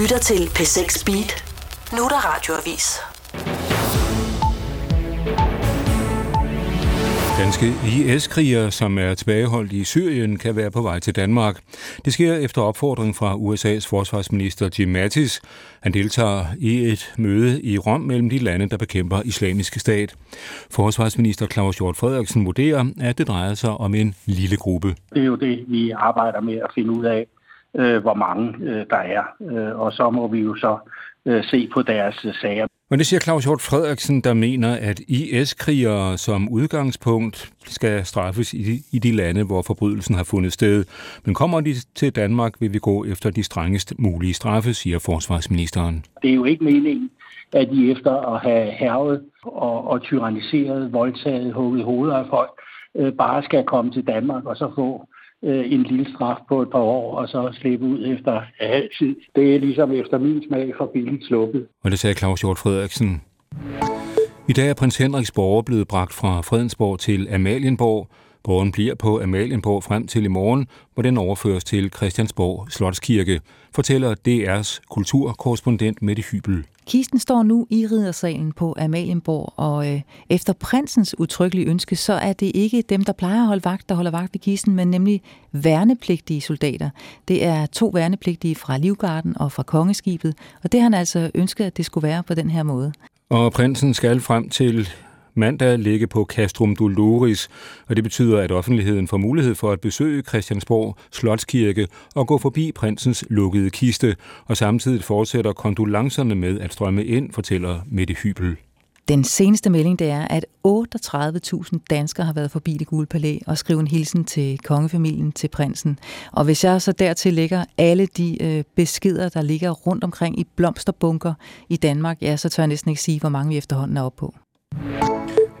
lytter til P6 Beat. Nu er der radioavis. Danske IS-krigere, som er tilbageholdt i Syrien, kan være på vej til Danmark. Det sker efter opfordring fra USA's forsvarsminister Jim Mattis. Han deltager i et møde i Rom mellem de lande, der bekæmper islamisk stat. Forsvarsminister Claus Hjort Frederiksen vurderer, at det drejer sig om en lille gruppe. Det er jo det, vi arbejder med at finde ud af, øh, hvor mange øh, der er. Øh, og så må vi jo så øh, se på deres øh, sager. Men det siger Claus Hjort Frederiksen, der mener, at IS-krigere som udgangspunkt skal straffes i de, i de lande, hvor forbrydelsen har fundet sted. Men kommer de til Danmark, vil vi gå efter de strengest mulige straffe, siger forsvarsministeren. Det er jo ikke meningen, at de efter at have hervet og, og tyranniseret, voldtaget, hugget hoveder af folk, øh, bare skal komme til Danmark og så få øh, en lille straf på et par år, og så slippe ud efter halv tid. Det er ligesom efter min smag for billigt sluppet. Og det sagde Claus Hjort Frederiksen. I dag er prins Henriks borger blevet bragt fra Fredensborg til Amalienborg. Borgen bliver på Amalienborg frem til i morgen, hvor den overføres til Christiansborg Slotskirke, fortæller DR's kulturkorrespondent Mette Hybel. Kisten står nu i riddersalen på Amalienborg, og øh, efter prinsens utryggelige ønske, så er det ikke dem, der plejer at holde vagt, der holder vagt ved kisten, men nemlig værnepligtige soldater. Det er to værnepligtige fra Livgarden og fra Kongeskibet, og det har han altså ønsket, at det skulle være på den her måde. Og prinsen skal frem til mandag ligge på Castrum Doloris, og det betyder, at offentligheden får mulighed for at besøge Christiansborg Slotskirke og gå forbi prinsens lukkede kiste, og samtidig fortsætter kondolancerne med at strømme ind, fortæller Mette Hybel. Den seneste melding det er, at 38.000 danskere har været forbi det gule palæ og skrevet en hilsen til kongefamilien, til prinsen. Og hvis jeg så dertil lægger alle de øh, beskeder, der ligger rundt omkring i blomsterbunker i Danmark, ja, så tør jeg næsten ikke sige, hvor mange vi efterhånden er oppe på.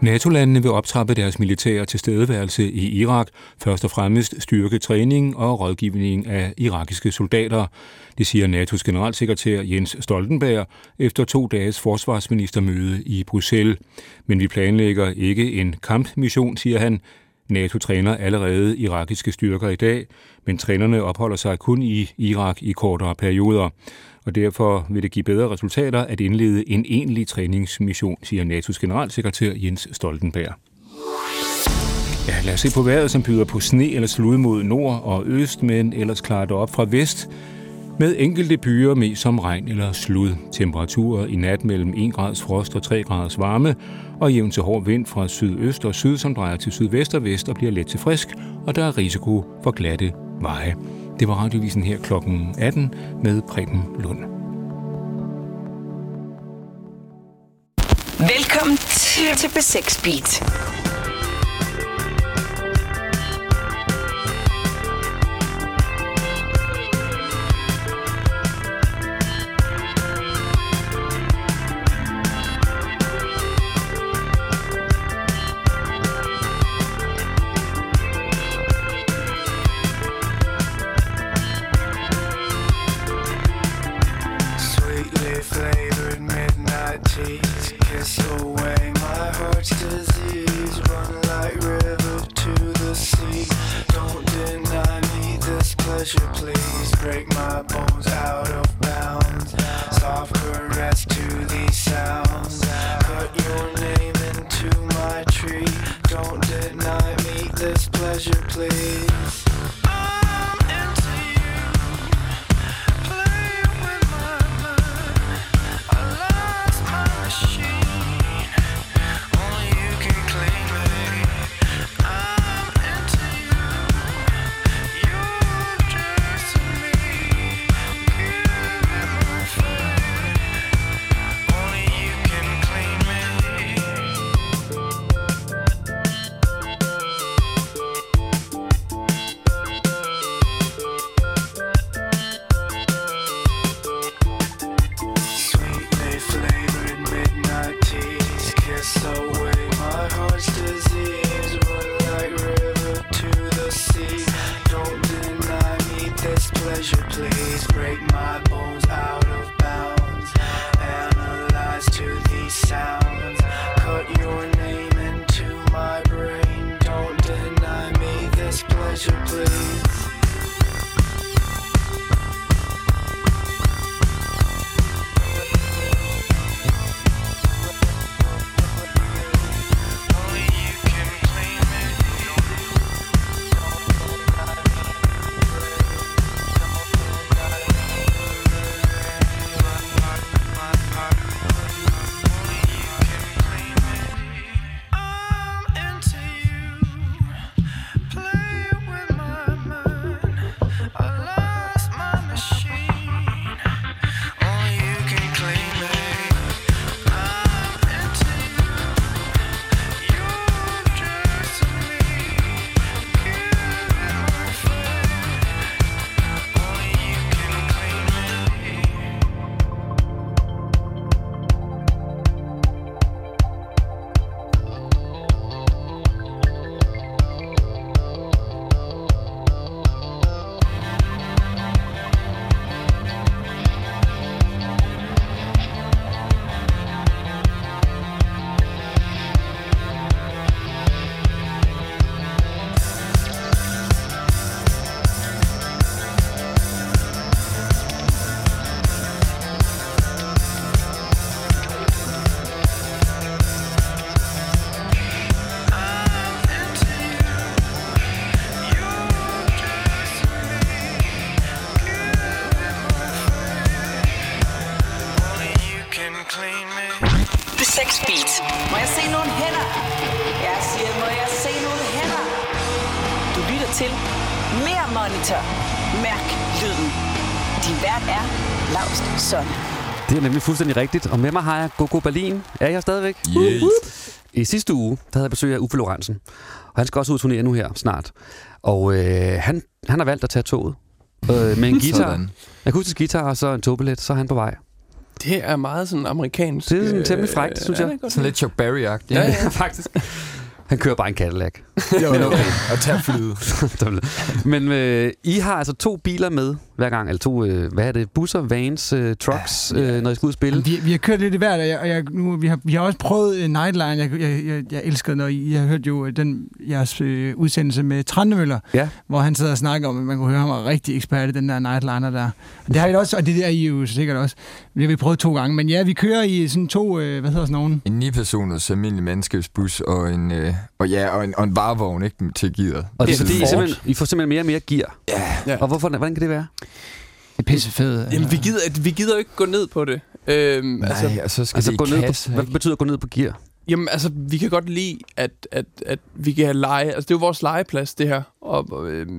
NATO-landene vil optrappe deres militære tilstedeværelse i Irak, først og fremmest styrke træning og rådgivning af irakiske soldater. Det siger NATO's generalsekretær Jens Stoltenberg efter to dages forsvarsministermøde i Bruxelles. Men vi planlægger ikke en kampmission, siger han. NATO træner allerede irakiske styrker i dag, men trænerne opholder sig kun i Irak i kortere perioder og derfor vil det give bedre resultater at indlede en egentlig træningsmission, siger NATO's generalsekretær Jens Stoltenberg. Ja, lad os se på vejret, som byder på sne eller slud mod nord og øst, men ellers klarer det op fra vest med enkelte byer med som regn eller slud. Temperaturer i nat mellem 1 grads frost og 3 graders varme, og jævn til hård vind fra sydøst og syd, som drejer til sydvest og vest og bliver let til frisk, og der er risiko for glatte veje. Det var radiovisen her klokken 18 med Preben Lund. Velkommen til, til B6 Beat. Er nemlig fuldstændig rigtigt. Og med mig har jeg Gogo Berlin. Er jeg stadigvæk? Yes. I sidste uge, der havde jeg besøg af Uffe Lorentzen. Og han skal også ud og turnere nu her snart. Og øh, han, han har valgt at tage toget. Øh, med en guitar. Sådan. Akustisk guitar og så en togbillet, så er han på vej. Det er meget sådan amerikansk. Det er sådan øh, temmelig frækt, synes ja, jeg. det er godt. Sådan lidt Chuck Berry-agtigt. Ja, ja. faktisk. Han kører bare en Cadillac. Jo, jo. Og tager flyet. Men øh, I har altså to biler med hver gang, eller to, øh, hvad er det, busser, vans, øh, trucks, øh, når I skal ud og spille. Vi, vi har kørt lidt i hvert, og, jeg, og jeg, nu, vi, har, vi har også prøvet uh, Nightline. Jeg, jeg, jeg, jeg elsker, når I, jeg har hørt jo øh, den, jeres øh, udsendelse med Trandemøller, Ja. hvor han sidder og snakker om, at man kunne høre ham er rigtig ekspert i den der Nightliner der. Og det har I også, og det er I jo sikkert også. Det har vi prøvet to gange. Men ja, vi kører i sådan to, øh, hvad hedder sådan nogen? En 9-personers almindelig mandskabsbus og en, øh, og ja, og en, og en varevogn ikke, til gearet. Og det er Det er fordi, I, Ford. simpelthen, I får simpelthen mere og mere gear. Ja. Og hvorfor, hvordan kan det være? Det er pissefedt. Jamen, vi gider, vi gider jo ikke gå ned på det. Øhm, Nej, altså, og så skal Altså, det gå ned kasse, på, hvad betyder gå ned på gear? jamen, altså, vi kan godt lide, at, at, at vi kan have lege. Altså, det er jo vores legeplads, det her. Og,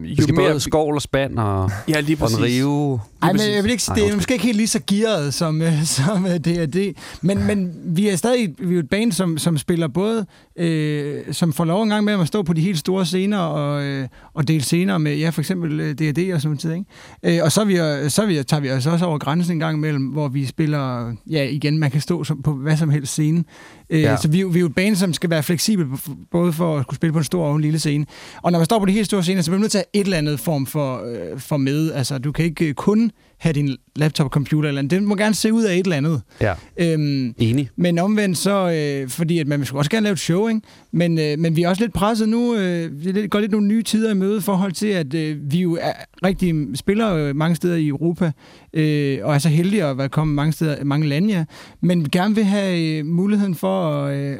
Vi jo skal mere... både skovl og spand og, Ja, lige og en præcis. rive. Ej, men præcis. jeg vil ikke, sige- det er måske ikke helt lige så gearet som, øh, som øh, D&D. Men, men vi er stadig vi er et band, som, som spiller både, øh, som får lov en gang med at stå på de helt store scener og, øh, og dele scener med, ja, for eksempel øh, D&D og sådan noget. Ikke? Øh, og så, er vi, øh, så er vi, tager vi os også over grænsen en gang imellem, hvor vi spiller, ja, igen, man kan stå som, på hvad som helst scene. Øh, Ja. Så vi, er jo- vi er jo et band, som skal være fleksibel, både for at kunne spille på en stor og en lille scene. Og når man står på de helt store scener, så bliver man nødt til at have et eller andet form for, øh, for med. Altså, du kan ikke øh, kun have din laptop, computer eller andet. Den må gerne se ud af et eller andet. Ja, Øhm, enig. men omvendt så, øh, fordi at man skulle også gerne lave et show, ikke? Men, øh, men vi er også lidt presset nu. Øh, vi går lidt nogle nye tider i møde i forhold til, at øh, vi jo er rigtig spiller øh, mange steder i Europa, øh, og er så heldige at være kommet mange steder, mange lande, ja. Men gerne vil have øh, muligheden for at... Øh,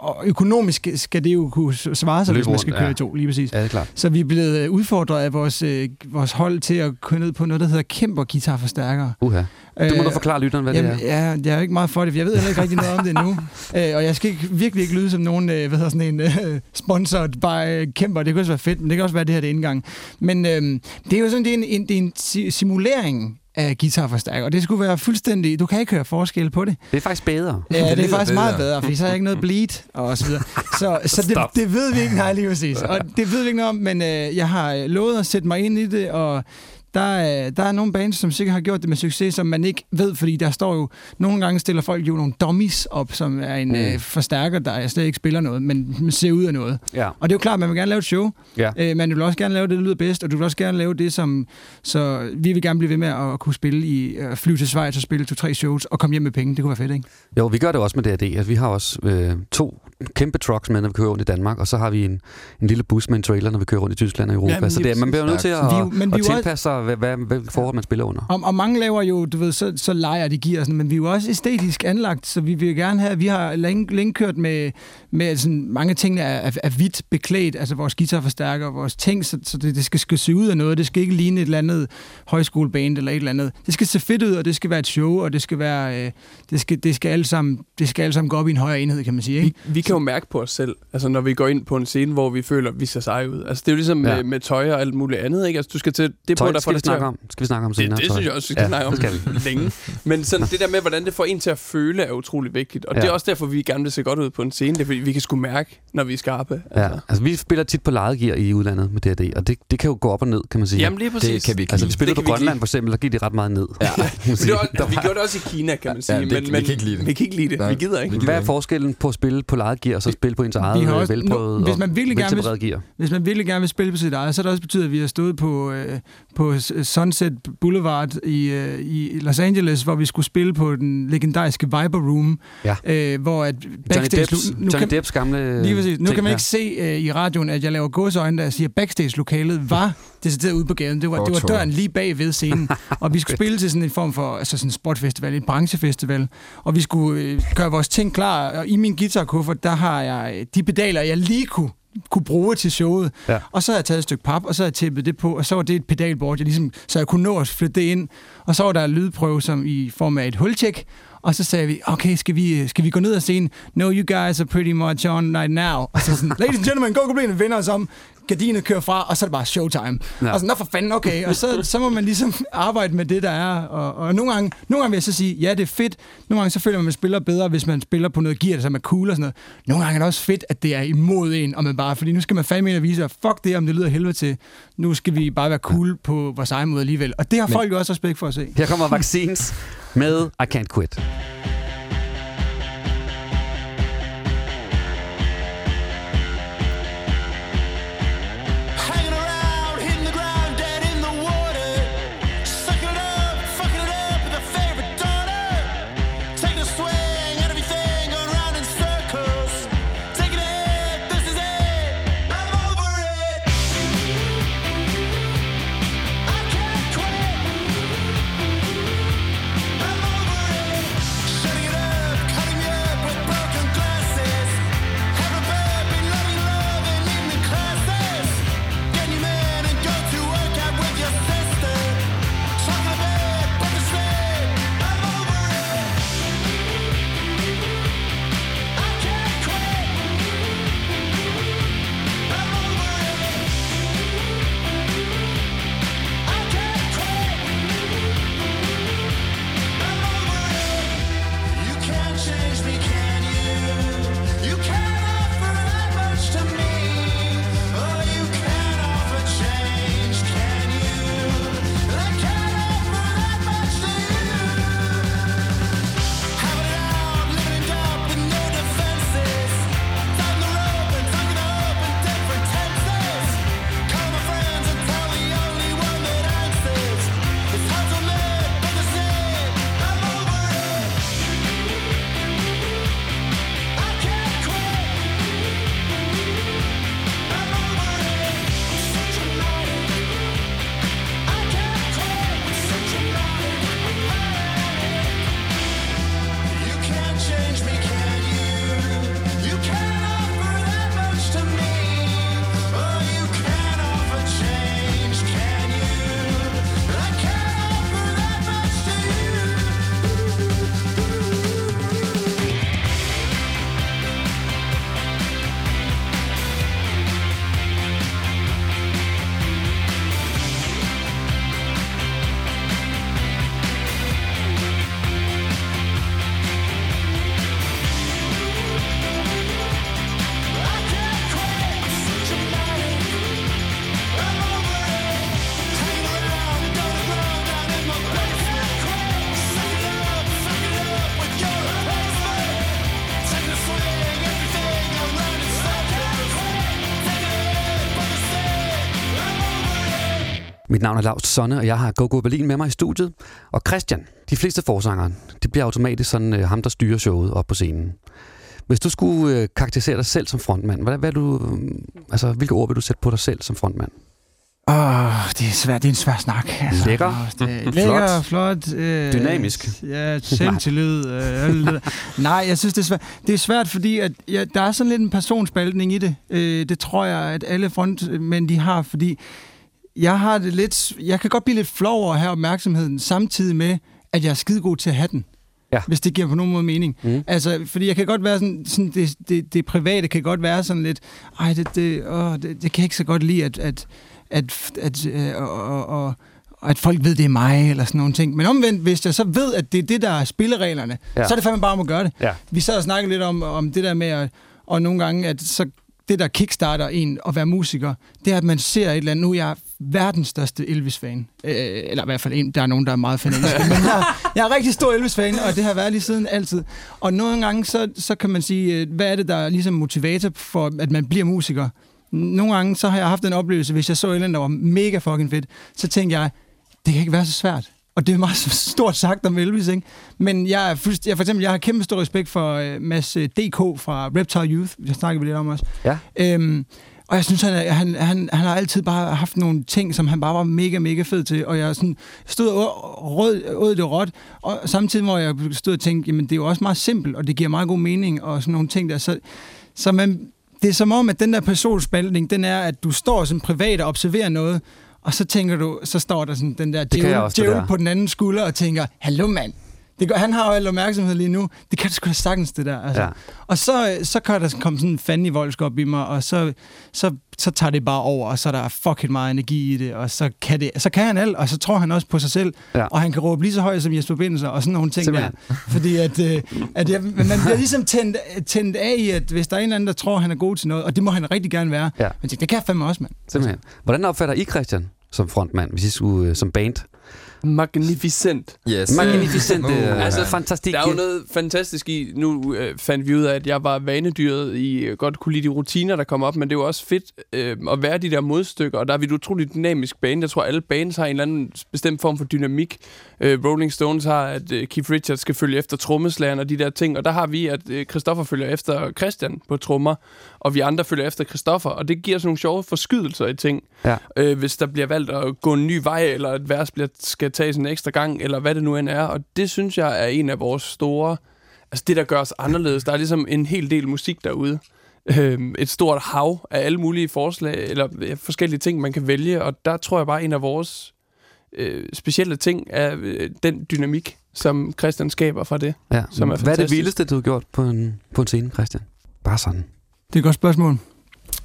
og økonomisk skal det jo kunne svare sig, Løbe hvis man skal køre ja. i to, lige præcis. Ja, det er klart. Så vi er blevet øh, udfordret af vores, øh, vores hold til at køre ned på noget, der hedder Kæmper guitarforstærkere. Uha. Du må Øh, du forklare lytteren, hvad Jamen, det er. ja, jeg er ikke meget for det, for jeg ved heller ikke rigtig noget om det endnu. øh, og jeg skal ikke, virkelig ikke lyde som nogen, øh, hvad hedder sådan en, øh, sponsored by Kæmper. Det kunne også være fedt, men det kan også være, det her det er indgang. Men øh, det er jo sådan, det er en, en, det er en si- simulering af guitarforstærker, og det skulle være fuldstændig... Du kan ikke høre forskel på det. Det er faktisk bedre. Ja, det, er lyder faktisk meget bedre. bedre, fordi så er jeg ikke noget bleed og så videre. Så, så det, det ved vi ikke, nej lige præcis. Og det ved vi ikke noget om, men øh, jeg har øh, lovet at sætte mig ind i det, og der, er- der er nogle bands, som sikkert har gjort det med succes, som man ikke ved, fordi der står jo, nogle gange stiller folk jo nogle dummies op, som er en Mm. øh, forstærker, der slet ikke spiller noget, men ser ud af noget. Ja. Og det er jo klart, at man vil gerne lave et show, Ja. øh, men du vil også gerne lave det, der lyder bedst, og du vil også gerne lave det, som... Så vi vil gerne blive ved med at kunne spille i, øh, flyve til Schweiz og spille to-tre shows, og komme hjem med penge. Det kunne være fedt, ikke? Jo, vi gør det også med D&D. Altså, vi har også øh, to kæmpe trucks med, når vi kører rundt i Danmark, og så har vi en, en lille bus med en trailer, når vi kører rundt i Tyskland og Europa. Jamen, så det, er- man bliver nødt til at, Vi men vi at også- tilpasse sig, hvad, hvad, hvad forhold man spiller under. Og, og mange laver jo, du ved, så, så leger de giver sådan, men vi er jo også æstetisk anlagt, så vi vil gerne have, vi har længe, længe kørt med, med sådan, mange ting er, er, er hvidt beklædt, altså vores guitarforstærker, vores ting, så, så det, det skal, skal se ud af noget, det skal ikke ligne et eller andet højskoleband eller et eller andet. Det skal se fedt ud, og det skal være et show, og det skal være, øh, det skal, det skal alle sammen, det skal alle sammen gå op i en højere enhed, kan man sige, ikke? Vi, vi kan jo mærke på os selv, altså når vi går ind på en scene, hvor vi føler, at vi ser seje ud. Altså det er jo ligesom Ja. med, med tøj og alt muligt andet, ikke? Altså du skal til, det Tøj på, der får skal vi dig til snakke om. Skal vi snakke om Det, senere. det tøj. synes jeg også, vi skal Ja, snakke om det skal vi. længe. Men sådan, det der med, hvordan det får en til at føle, er utrolig vigtigt. Og Ja. det er også derfor, vi gerne vil se godt ud på en scene. Det er fordi, vi kan sgu mærke, når vi er skarpe. Ja, altså vi spiller tit på lejet gear i udlandet med D&D, og det, det kan jo gå op og ned, kan man sige. Jamen lige præcis. Det kan vi ikke Altså vi spiller Det på Grønland for eksempel, der gik de ret meget ned. Ja. Men det var, altså, vi gjorde det også i Kina, kan man sige. Ja, det- men, vi men, kan ikke lide det. Vi kan ikke lide det. Vi gider ikke. Hvad er forskellen på at spille på lejet gear og så spille på ens eget har øh, også- velprøvet nu- hvis man virkelig gerne vil- gear? Hvis man virkelig gerne vil spille på sit eget, så er det også betydet, at vi har stået på, øh, på Sunset Boulevard i, øh, i Los Angeles, hvor vi skulle spille på den legendariske Viber Room, Ja. øh, hvor at Johnny backstage... Depps, nu Johnny kan, Depps gamle Lige præcis. Nu ting, kan man ikke se øh, i radioen, at jeg laver gåseøjne, der siger, backstage-lokalet var decideret ude på gaden. Det var, det var døren lige bag ved scenen. og vi skulle spille til sådan en form for altså sådan en sportfestival, en branchefestival. Og vi skulle øh, gøre vores ting klar. Og i min guitarkuffert, der har jeg øh, de pedaler, jeg lige kunne kunne bruge til showet. Ja. Og så har jeg taget et stykke pap, og så har jeg tippet det på, og så var det et pedalboard, jeg ligesom, så jeg kunne nå at flytte det ind. Og så var der en lydprøve som i form af et hultjek, og så sagde vi, okay, skal vi, skal vi gå ned og se No, you guys are pretty much on right now. Og så sådan, ladies and gentlemen, go Goblin, vinder os om. Gardinet kører fra, og så er det bare showtime. Ja. Og sådan, nå for fanden, okay. Og så, så må man ligesom arbejde med det, der er. Og, og nogle, gange, nogle gange vil jeg så sige, ja, det er fedt. Nogle gange så føler man, at man spiller bedre, hvis man spiller på noget gear, som er cool og sådan noget. Nogle gange er det også fedt, at det er imod en, og man bare, fordi nu skal man fandme ind og vise, at fuck det, om det lyder helvede til. Nu skal vi bare være cool på vores egen måde alligevel. Og det har Men- folk jo også respekt for at se. Her kommer Vaccines med I Can't Quit. Mit navn er Lars Sonne, og jeg har Go-Go Berlin med mig i studiet. Og Christian, de fleste forsangere, de bliver automatisk sådan øh, ham, der styrer showet op på scenen. Hvis du skulle øh, karakterisere dig selv som frontmand, hvad, hvad er du, øh, altså, hvilke ord vil du sætte på dig selv som frontmand? Åh, oh, det er svært. Det er en svær snak. Lækker. Åh, det er lækker, flot. Øh, Dynamisk. Ja, selvtillid. øh, det. Nej, jeg synes, det er svært. Det er svært, fordi at, ja, der er sådan lidt en personspaltning i det. Øh, det tror jeg, at alle frontmænd, de har, fordi jeg har det lidt... Jeg kan godt blive lidt flov over at have opmærksomheden, samtidig med, at jeg er skidegod til at have den. Ja. Hvis det giver på nogen måde mening. Mm. Altså, fordi jeg kan godt være sådan, sådan det, det, det private kan godt være sådan lidt, ej, det, det, åh, det, det kan jeg ikke så godt lide, at, at, at, at, øh, og, og, at folk ved, det er mig, eller sådan nogle ting. Men omvendt, hvis jeg så ved, at det er det, der er spillereglerne, ja. så er det fandme bare om at gøre det. Ja. Vi sad og snakkede lidt om, om det der med, at, og nogle gange, at så det, der kickstarter en at være musiker, det er, at man ser et eller andet. Nu er jeg verdens største Elvis-fan. Øh, eller i hvert fald en, der er nogen, der er meget fanatiske. men jeg, jeg er rigtig stor Elvis-fan, og det har været lige siden altid. Og nogle gange, så, så kan man sige, øh, hvad er det, der er ligesom motivator for, at man bliver musiker? Nogle gange, så har jeg haft en oplevelse, hvis jeg så et andet, der var mega fucking fedt, så tænkte jeg, det kan ikke være så svært. Og det er meget stort sagt om Elvis, ikke? Men jeg, er fuldst- jeg, for eksempel, jeg har kæmpe stor respekt for uh, Mads øh, DK fra Reptile Youth. Jeg snakker lidt om også. Ja. Øhm, og jeg synes, han, han, han, han har altid bare haft nogle ting, som han bare var mega, mega fed til. Og jeg sådan stod og rød, rød det råt, og samtidig hvor jeg stod og tænkte, jamen det er jo også meget simpelt, og det giver meget god mening, og sådan nogle ting der. Så, så man, det er som om, at den der personspaltning, den er, at du står som privat og observerer noget, og så tænker du, så står der sådan den der djævel, på den anden skulder og tænker, hallo mand, Det gør, han har jo al opmærksomhed lige nu. Det kan du sgu da sagtens, det der. Altså. Ja. Og så, så kan der komme sådan en fandelig voldsk op i mig, og så, så, så tager det bare over, og så er der fucking meget energi i det, og så kan, det, så kan han alt, og så tror han også på sig selv, Ja. og han kan råbe lige så højt som Jesper Bindelser, og sådan nogle ting Simpelthen. der. Fordi at, øh, at jeg, man bliver ligesom tændt, tændt af i, at hvis der er en eller anden, der tror, han er god til noget, og det må han rigtig gerne være, Ja. men det kan jeg fandme også, mand. Simpelthen. Hvordan opfatter I Christian som frontmand, hvis I skulle øh, som band? Magnificent. Yes. Magnificent. Uh, altså, fantastisk. Der er jo noget fantastisk i, nu øh, fandt vi ud af, at jeg var vanedyret i øh, godt kunne lide de rutiner, der kom op, men det er jo også fedt øh, at være de der modstykker, og der er vi et utroligt dynamisk band. Jeg tror, alle bands har en eller anden bestemt form for dynamik. Øh, Rolling Stones har, at øh, Keith Richards skal følge efter trommeslageren og de der ting, og der har vi, at øh, Christoffer følger efter Christian på trommer, og vi andre følger efter Christoffer, og det giver sådan nogle sjove forskydelser i ting. Ja. Øh, hvis der bliver valgt at gå en ny vej, eller et vers bliver, skal tages en ekstra gang, eller hvad det nu end er, og det synes jeg er en af vores store altså det, der gør os anderledes. Der er ligesom en hel del musik derude. Øhm, et stort hav af alle mulige forslag, eller forskellige ting, man kan vælge, og der tror jeg bare, en af vores øh, specielle ting er øh, den dynamik, som Christian skaber fra det. Ja. som er Hvad er det vildeste, du har gjort på en, på en scene, Christian? Bare sådan. Det er et godt spørgsmål.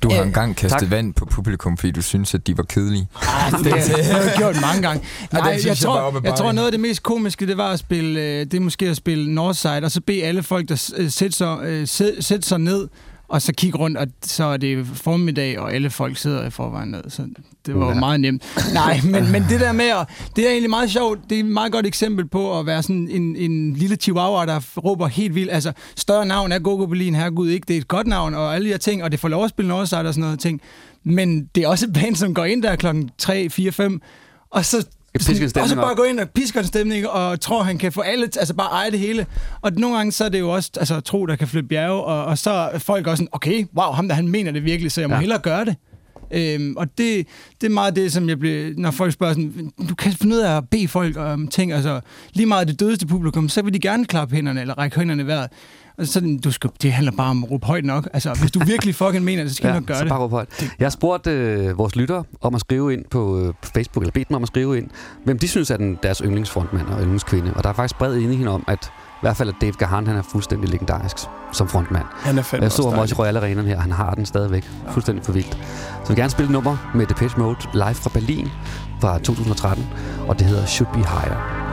Du har Øh, engang kastet tak. vand på publikum, fordi du synes, at de var kedelige. Det, det har jeg gjort mange gange. Nej, jeg, jeg tror, jeg tror, noget af det mest komiske, det var at spille, øh, det er måske at spille Northside, og så bede alle folk, der øh, sætte sig, øh, sæt- sætte sig ned, og så kigge rundt, og så er det formiddag, og alle folk sidder i forvejen ned, så det var Ja. meget nemt. Nej, men, men det der med, at, det er egentlig meget sjovt, det er et meget godt eksempel på at være sådan en, en lille chihuahua, der råber helt vildt, altså større navn er Gogo Berlin, herregud, ikke? Det er et godt navn, og alle de her ting, og det får lov at spille Northside og sådan noget ting, men det er også et band, som går ind der klokken 3, 4, 5, og så pisker en stemning og så bare op. gå ind og pisker en stemning, og tror, han kan få alle, altså bare eje det hele. Og nogle gange, så er det jo også altså, tro, der kan flytte bjerge, og, og så er folk også sådan, okay, wow, ham der, han mener det virkelig, så jeg må ja. hellere gøre det. Øhm, og det, det er meget det, som jeg bliver, når folk spørger sådan, du kan finde ud af at bede folk om ting, altså lige meget det dødeste publikum, så vil de gerne klappe hænderne, eller række hænderne i vejret. Og sådan, du skal, det handler bare om at råbe højt nok. Altså, hvis du virkelig fucking mener det, så skal ja, nok gøre så det. bare råb højt. Jeg har spurgt øh, vores lyttere om at skrive ind på, øh, på Facebook, eller bedt dem om at skrive ind, hvem de synes er den, deres yndlingsfrontmand og yndlingskvinde. Og der er faktisk bred enighed om, at i hvert fald at Dave Gahan, han er fuldstændig legendarisk som frontmand. Han er fandme Jeg så ham også i Royal Arenaen her, han har den stadigvæk. Fuldstændig for vildt. Så jeg vil gerne spille nummer med Depeche Mode live fra Berlin fra 2013, og det hedder Should Be Higher.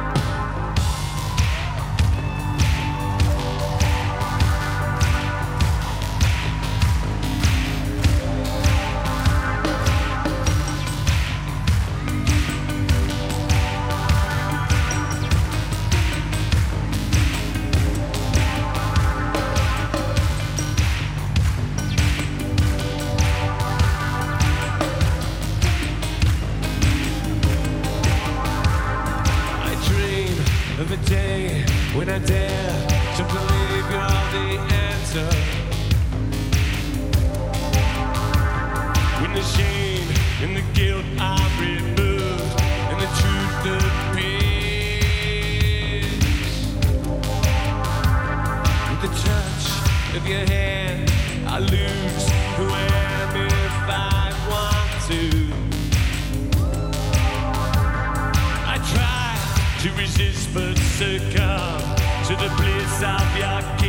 And the guilt are removed and the truth appears. With the touch of your hand, I lose who I am if I want to. I try to resist but succumb to the bliss of your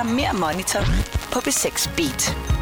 Sonne mere Monitor på B6 Beat.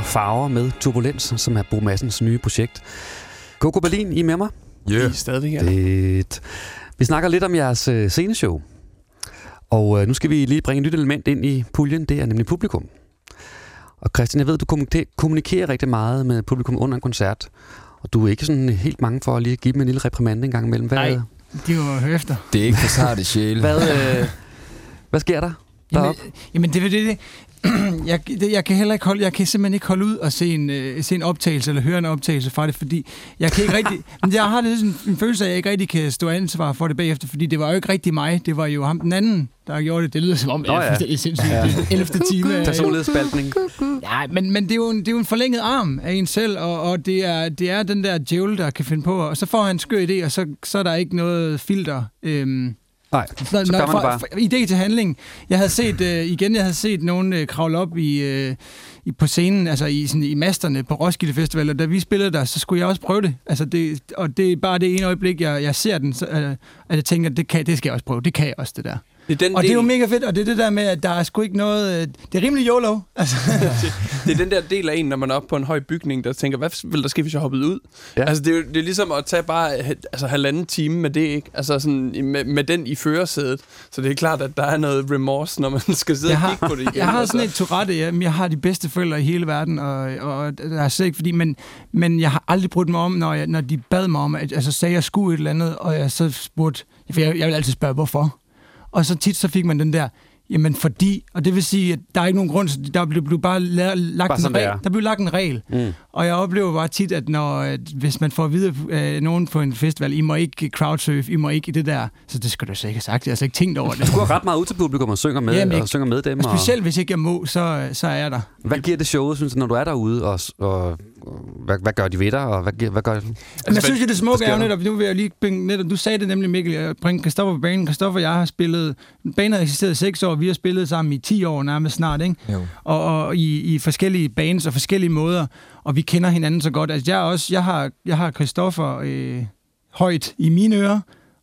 Det var Farver med Turbulens, som er Bo Massens nye projekt. Coco Berlin, I er med mig? Yeah. I er stadig her. Fedt. Vi snakker lidt om jeres øh, sceneshow. Og øh, nu skal vi lige bringe et nyt element ind i puljen, det er nemlig publikum. Og Christian, jeg ved, du kommunikerer, rigtig meget med publikum under en koncert, og du er ikke sådan helt mange for at lige give dem en lille reprimande en gang imellem. Hvad, Nej. De var høre efter. Det er ikke for sarte sjæle. Hvad, øh, hvad sker der Jamen, deroppe? jamen det er det, det. jeg, det, jeg kan heller ikke holde, jeg kan simpelthen ikke holde ud og se en, øh, se en optagelse eller høre en optagelse fra det, fordi jeg kan ikke rigtig, men jeg har det sådan en følelse af, at jeg ikke rigtig kan stå ansvar for det bagefter, fordi det var jo ikke rigtig mig, det var jo ham den anden, der gjorde det. Det lyder som om, Nå ja. det er sindssygt. Ja. Ja. 11. time. Personlighedsspaltning. Ja, men, men det, er jo en, det er jo en forlænget arm af en selv, og, og det, er, det er den der djævel, der kan finde på, og så får han en skør idé, og så, så er der ikke noget filter. Øhm, Nej, så, så gør man fra, bare. fra, idé til handling. Jeg havde set, øh, igen, jeg havde set nogen øh, kravle op i, øh, i, på scenen, altså i, sådan, i masterne på Roskilde Festival, og da vi spillede der, så skulle jeg også prøve det. Altså det og det er bare det ene øjeblik, jeg, jeg ser den, så, øh, at jeg tænker, det, kan, det skal jeg også prøve. Det kan jeg også, det der. Det er den og det er jo del- mega fedt, og det er det der med, at der er sgu ikke noget... øh, Det er rimelig YOLO. Altså, det er den der del af en, når man er oppe på en høj bygning, der tænker, hvad vil der ske, hvis jeg hoppede ud? Ja. Altså, det er, det er ligesom at tage bare øh, altså, halvanden time med det, ikke? Altså, sådan, med, med den i førersædet. Så det er klart, at der er noget remorse, når man skal sidde jeg og har, kigge på det igen. jeg har altså. sådan et Tourette, ja, men jeg har de bedste forældre i hele verden, og, og der er slet ikke fordi, men, men jeg har aldrig brudt mig om, når, jeg, når de bad mig om, at, altså sagde jeg skulle et eller andet, og jeg så spurgte, for jeg, jeg vil altid spørge, hvorfor? Og så tit så fik man den der, jamen fordi, og det vil sige, at der er ikke nogen grund, til- der blev, blev bare la- lagt Bare en regel. er. Der blev lagt en regel. Mm. Og jeg oplever bare tit, at når, at hvis man får at vide af nogen på en festival, I må ikke crowdsurfe, I må ikke det der, så det skulle du så ikke have sagt. Jeg har slet ikke tænkt over det. Du går ret meget ud til publikum og synger med, Jamen, og jeg- synger med dem. Og specielt hvis ikke jeg må, så, så er jeg der. Hvad giver det showet, synes du, når du er derude, og, og, og hvad, hvad gør de ved dig, og hvad, hvad gør Men jeg synes jo, det smukke er jo netop, nu vil jeg lige bringe, netop, du sagde det nemlig, Mikkel, at bringe Christoffer på banen. Christoffer og jeg har spillet, banen har eksisteret i seks år, vi har spillet sammen i 10 år nærmest snart, ikke? Jo. Og, og i, i forskellige bands og forskellige måder, og vi kender hinanden så godt. Altså jeg, også, jeg, har, jeg har Christoffer øh, højt i mine ører,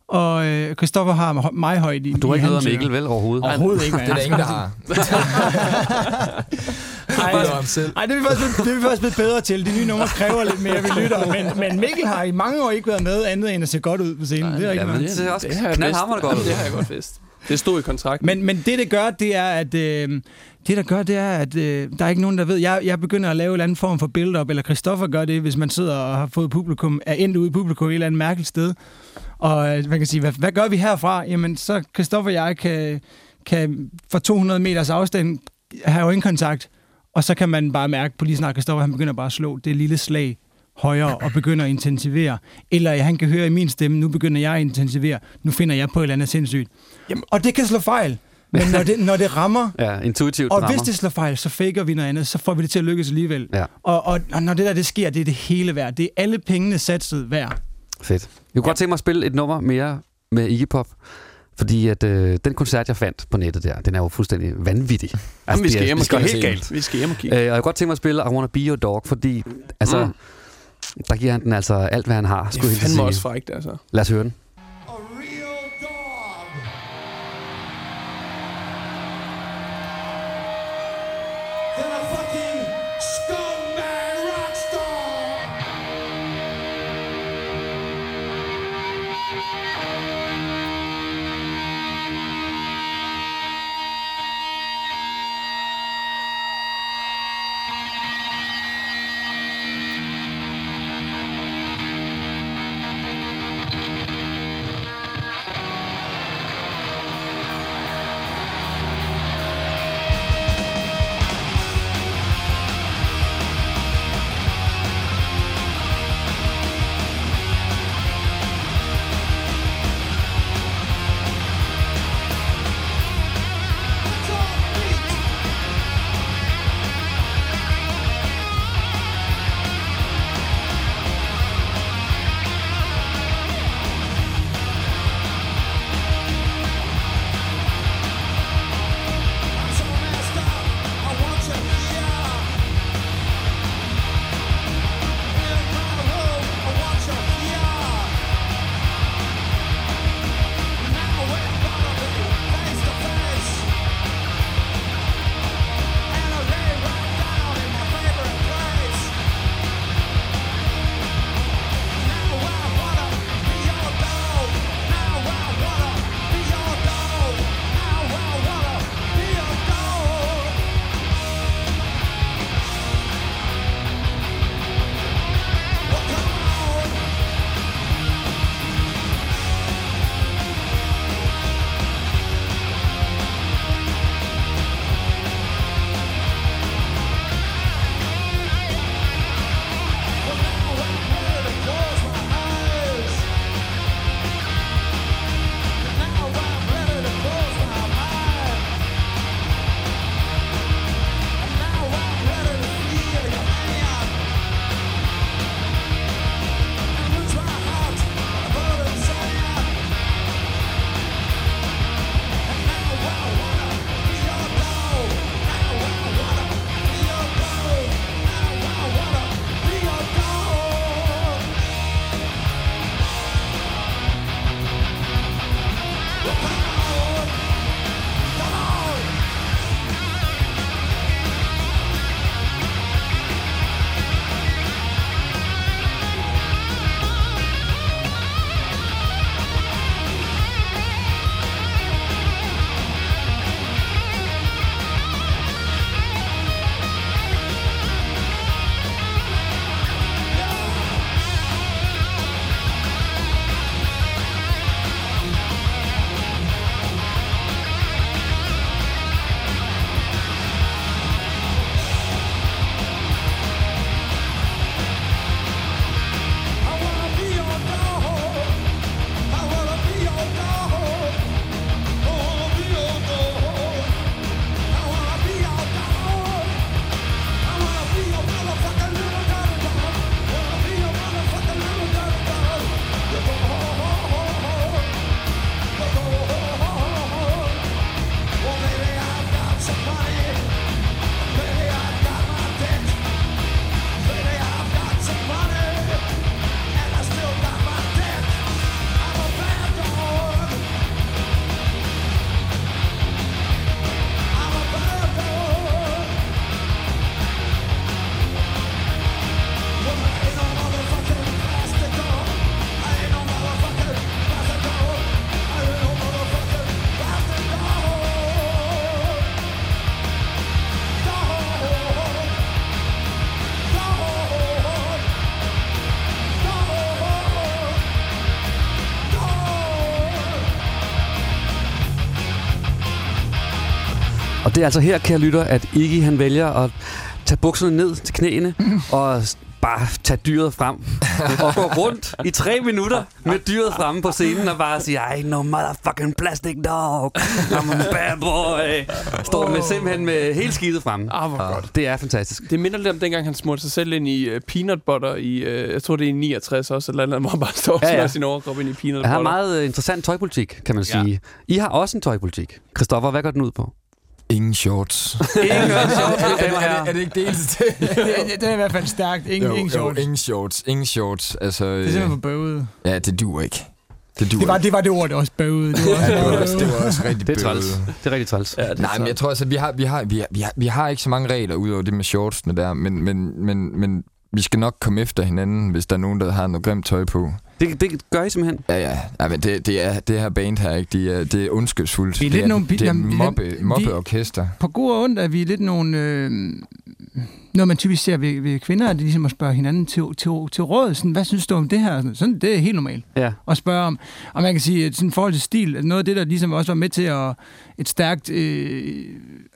og øh, Christoffer har mig højt i Du har ikke om Mikkel, vel, overhovedet? Overhovedet ikke, mand. Det er der ingen, der har. Ej, Det er. Ej, det er vi faktisk, blevet- det er vi faktisk blevet bedre til. De nye numre kræver lidt mere, vi lytter. Men, men Mikkel har i mange år ikke været med andet end at se godt ud på scenen. det er ikke Jamen, noget. det ser også Det har jeg knaldhamrende vidst. godt ud. Det har jeg godt vidst. Det stod i kontrakten. Men, men det, det gør, det er, at... Øh, det, der gør, det er, at øh, der er ikke nogen, der ved... Jeg, jeg begynder at lave en eller anden form for build-up, eller Christoffer gør det, hvis man sidder og har fået publikum, er endt ude i publikum et eller andet mærkeligt sted. Og øh, man kan sige, hvad, hvad gør vi herfra? Jamen, så Christoffer og jeg kan, kan fra 200 meters afstand have øjenkontakt, og så kan man bare mærke på lige snart, Christoffer han begynder bare at slå det lille slag højere og begynder at intensivere. Eller han kan høre i min stemme, nu begynder jeg at intensivere, nu finder jeg på et eller andet sindssygt. Jamen, og det kan slå fejl. Men når det, når det rammer, Ja, intuitivt og rammer. hvis det slår fejl, så faker vi noget andet, så får vi det til at lykkes alligevel. Ja. Og, og, og når det der det sker, det er det hele værd. Det er alle pengene satset værd. Fedt. Jeg kunne godt tænke mig at spille et nummer mere med Iggy Pop. Fordi at øh, den koncert, jeg fandt på nettet der, den er jo fuldstændig vanvittig. Altså, Jamen, vi det skal er- hjem og det kigge. helt galt. Vi skal hjem og kigge. Øh, og jeg kunne godt tænke mig at spille I Wanna Be Your Dog, fordi altså, Mm. der giver han den altså alt, hvad han har. Det skulle er jeg hilse fandme sige. også frækt, altså. Lad os høre den. Det er altså her, kære lytter, at Iggy han vælger at tage bukserne ned til knæene og s- bare tage dyret frem og gå rundt i tre minutter med dyret fremme på scenen og bare sige, I no motherfucking plastic dog, I'm a bad boy. Står med simpelthen med hele skidtet fremme. Ah, hvor godt. Det er fantastisk. Det minder lidt om dengang, han smurte sig selv ind i uh, peanut butter i, uh, jeg tror det er i 69 også, eller andet, hvor han bare står og Ja, ja. ja, sin overkrop ind i peanut Jeg har butter. meget øh, interessant tøjpolitik, kan man Ja. sige. I har også en tøjpolitik. Christoffer, hvad går den ud på? Ingen shorts. Ingen shorts, er, og det, er, det, er det ikke det eneste? det, det er i hvert fald stærkt. Ingen, jo, ingen jo, shorts. ingen shorts. Ingen shorts. Altså, Det er simpelthen for bøvet. Ja, det duer ikke. Det Det var, ikke. det var det ord, det var også bøvet. Det var også Ja, det var også, det var også rigtig Det er træls. bøvet. Det er rigtig træls. Ja, det er Nej, men jeg tror altså, vi har, vi har, vi har, vi har, vi har ikke så mange regler ud over det med shortsene der, men, men, men, men vi skal nok komme efter hinanden, hvis der er nogen, der har noget grimt tøj på. Det, det gør I simpelthen. Ja, ja. ja men det, det, er, det her band her, ikke? Det er, det er ondskabsfuldt. Vi er det lidt er, nogle- det er vi- mobbe, vi- mobbeorkester. På god og ondt er vi lidt nogle... Øh, noget man typisk ser ved, ved kvinder, er det ligesom at spørge hinanden til, til, til råd. Sådan, hvad synes du om det her? Sådan, det er helt normalt. Ja. at spørge om. Og man kan sige, at sådan forhold til stil, at noget af det, der ligesom også var med til at et stærkt øh,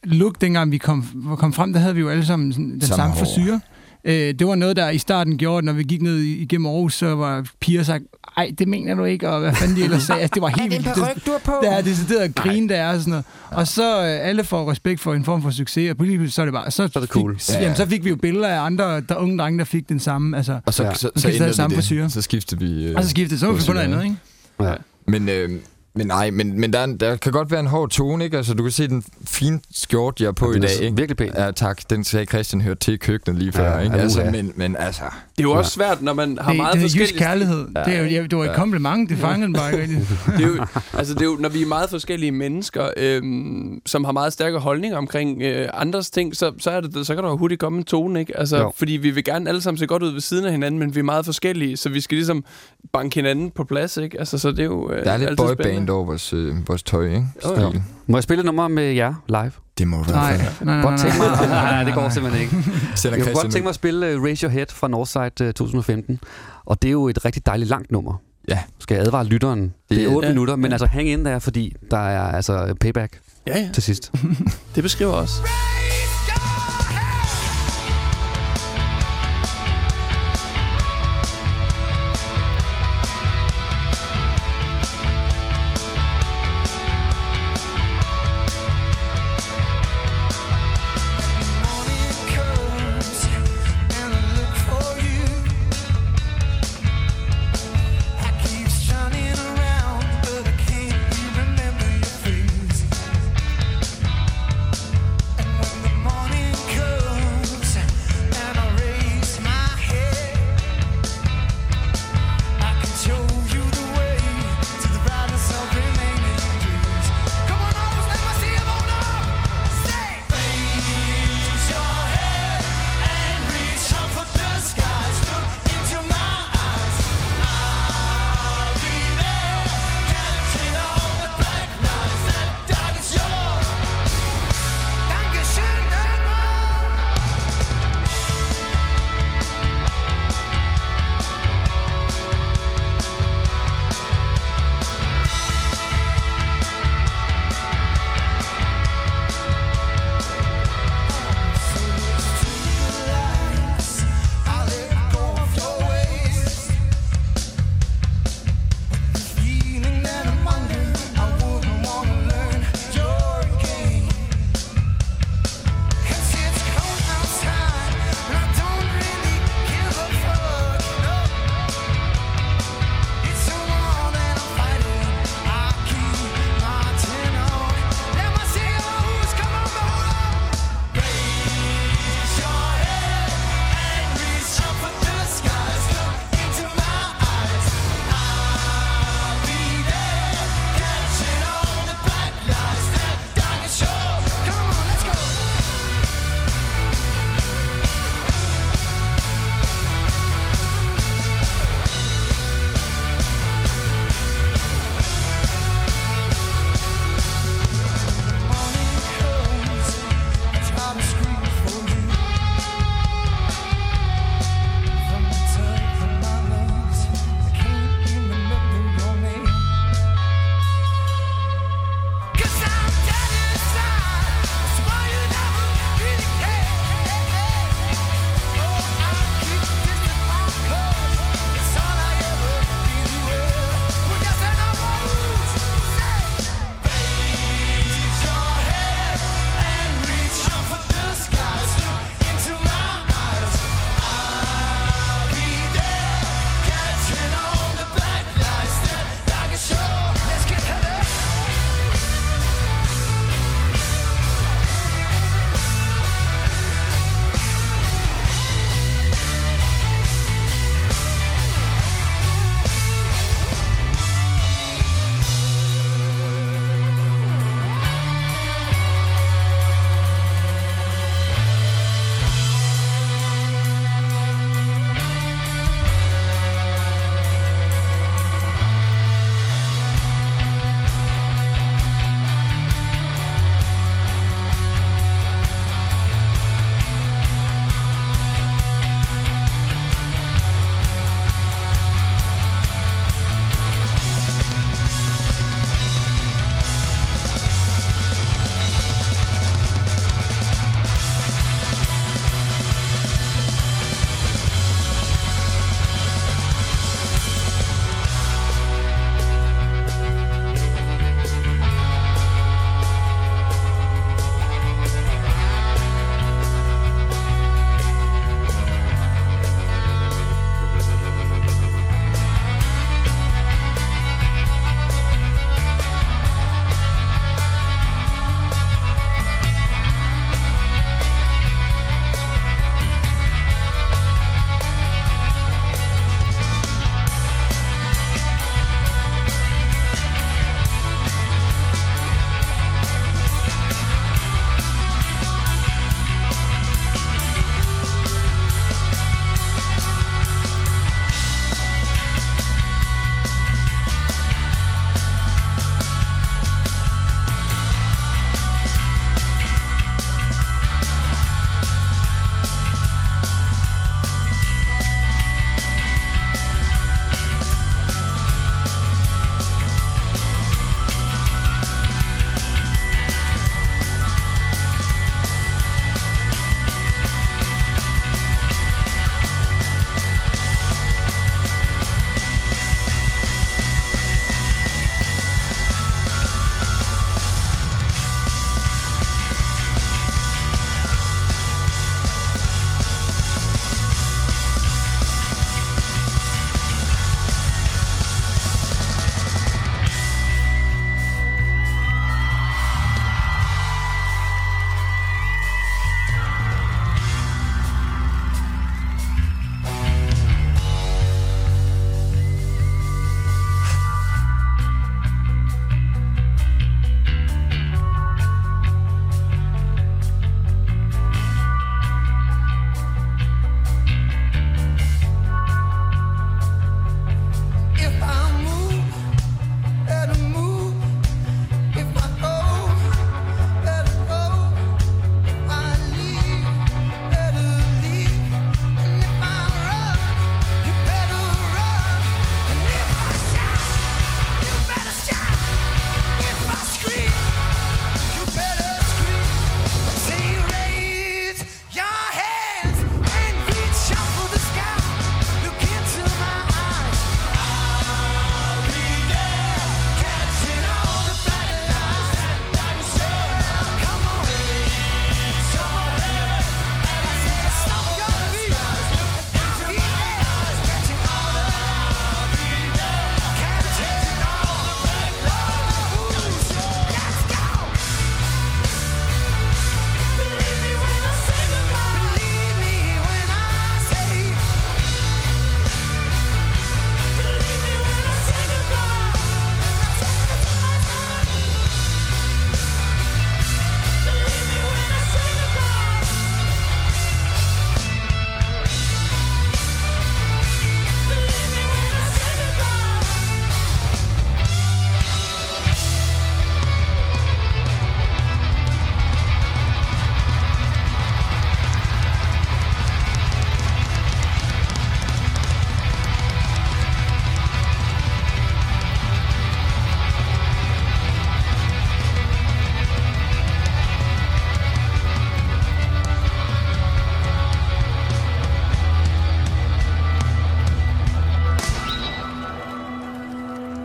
look, dengang vi kom, kom frem, der havde vi jo alle sammen sådan, den Samme samme, hår. Øh, det var noget, der i starten gjorde, når vi gik ned igennem Aarhus, så var piger sagt, ej, det mener du ikke, og hvad fanden de ellers sagde. Altså, det var helt vildt. Det, du har på? det er decideret at grine, der er og sådan noget. Og så øh, alle får respekt for en form for succes, og på lige pludselig, så er det bare... Så, er det cool. Fik, Ja, ja. jamen, så fik vi jo billeder af andre der unge drenge, der fik den samme. Altså, Og så, Ja. så, så, stadig ændrede samme vi det. frisyre. Så skiftede vi... Øh, og så skiftede, så var vi på noget andet, ikke? Ja. Men, øh, men nej, men, men der, er en- der kan godt være en hård tone, ikke? Altså, du kan se den fine skjort, jeg har på Ja, i er dag, ikke? virkelig pæn. Ja, tak. Den sagde Christian hørte til i køkkenet lige før, Ja, ikke? Altså, men, men altså... Det er jo også svært, når man har det, meget det er jysk forskellige... kærlighed. Ja. Det, er jo, ja, det var et Ja. kompliment, det fangede bare ikke det er jo, altså det er jo, når vi er meget forskellige mennesker, øhm, som har meget stærke holdninger omkring øh, andres ting, så, så, er det, så kan der jo hurtigt komme en tone, ikke? Altså, Jo. fordi vi vil gerne alle sammen se godt ud ved siden af hinanden, men vi er meget forskellige, så vi skal ligesom banke hinanden på plads, ikke? Altså, så det er jo øh, Der er lidt altid boyband spændende. over vores, øh, vores tøj, ikke? Stil. jo. Må jeg spille et nummer med jer live? Det må i Nej, nej, nej, nej, Nej, nej, det går simpelthen ikke. Jeg kunne godt tænke mig at spille uh, Raise Your Head fra Northside uh, 2015. Og det er jo et rigtig dejligt langt nummer. Ja. Skal jeg advare lytteren? Det er 8 Ja. minutter, men Ja. altså hang ind der, fordi der er altså payback Ja, ja. til sidst. Det beskriver også.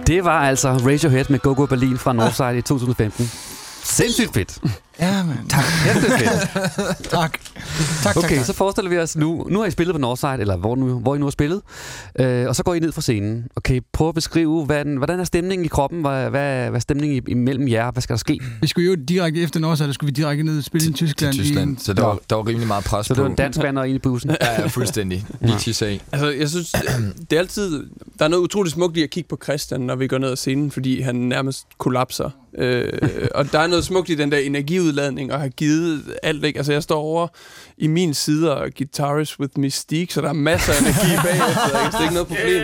Det var altså Radiohead med Go Go Berlin fra Northside i 2015. Sindssygt fedt. Ja, man. Tak. Kæmpe fedt. tak. Tak, Okay, tak, så forestiller vi os nu, nu har I spillet på Northside, eller hvor, nu, hvor I nu har spillet, øh, og så går I ned fra scenen. Okay, prøv at beskrive, hvordan, hvordan er stemningen i kroppen? Hvad, hvad, hvad er stemningen i- imellem jer? Hvad skal der ske? Vi skulle jo direkte efter Nordsjælland, skulle vi direkte ned og spille i Tyskland. Til i Tyskland. en- Så der var, der var rimelig meget pres Så det på. var en dansk bander i bussen? Ja, ja, fuldstændig. Lige tisse af. Altså, jeg synes, det er altid... Der er noget utroligt smukt i at kigge på Christian, når vi går ned ad scenen, fordi han nærmest kollapser. Øh, og der er noget smukt i den der energiudladning, og har givet alt, ikke? Altså, jeg står over i min side og guitarist with mystique, så der er masser af energi bagefter, ikke? Så det er ikke noget problem.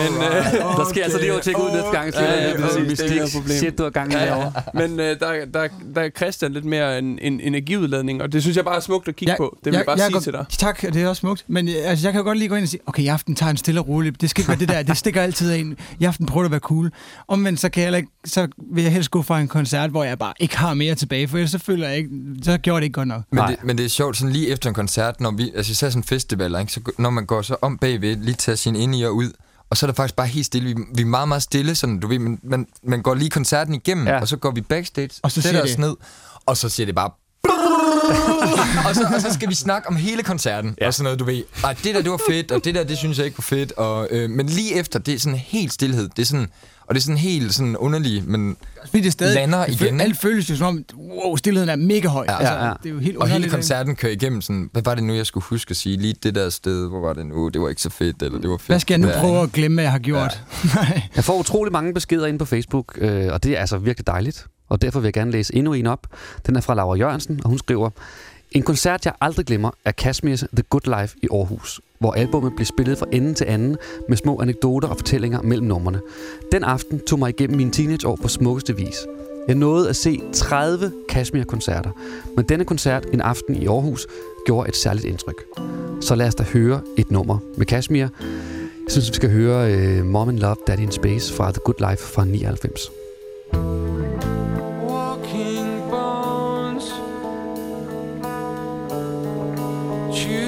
Men, øh, Der skal altså lige over at tjekke ud næste gang. Ja, ja, Ja, er problem. Shit, du har gang i Ja. Men øh, der, der, der er Christian lidt mere en, en energiudladning, og det synes jeg bare er smukt at kigge Ja, på. Det vil jeg, bare jeg sige går- til dig. Tak, det er også smukt. Men øh, altså, jeg kan jo godt lige gå ind og sige, okay, i aften tager en stille og roligt. Det skal ikke være det der, det stikker altid en. I aften prøver det at være cool. Omvendt, så, kan jeg ikke, så vil jeg helst gå fra en koncert, hvor jeg bare ikke har mere tilbage, for ellers så føler jeg ikke, så gjorde det ikke godt nok. Men det, men det er sjovt, sådan lige efter en koncert, når vi, altså især sådan en festival, ikke, så når man går så om bagved, lige tager sine ind i og ud, og så er det faktisk bare helt stille. Vi, vi er meget, meget stille, sådan, du ved, man, man, man går lige koncerten igennem, Ja. og så går vi backstage, Og så sætter os ned, og så siger det bare... og, så, og så skal vi snakke om hele koncerten, ja. og sådan noget, du ved. Ej, det der, det var fedt, og det der, det synes jeg ikke var fedt. Og, øh, men lige efter, det er sådan helt stillhed. Det er sådan, og det er sådan helt sådan underligt, men Fordi det er stadig, lander det igen. Alt føles jo som om, wow, stillheden er mega høj. Ja. altså, Ja, ja. Det er jo helt Og hele koncerten kører igennem sådan, hvad var det nu, jeg skulle huske at sige? Lige det der sted, hvor var det nu? Det var ikke så fedt, eller det var fedt. Hvad skal jeg nu Ja. prøve at glemme, hvad jeg har gjort? Nej. Jeg får utrolig mange beskeder ind på Facebook, øh, og det er altså virkelig dejligt. Og derfor vil jeg gerne læse endnu en op. Den er fra Laura Jørgensen, og hun skriver, En koncert, jeg aldrig glemmer, er Kashmirs The Good Life i Aarhus, hvor albummet blev spillet fra ende til anden med små anekdoter og fortællinger mellem numrene. Den aften tog mig igennem mine teenageår på smukkeste vis. Jeg nåede at se 30 Kashmir-koncerter, men denne koncert en aften i Aarhus gjorde et særligt indtryk. Så lad os da høre et nummer med Kashmir. Jeg synes, vi skal høre uh, Mom and Love, Daddy in Space fra The Good Life fra 99. Walking bones. Choose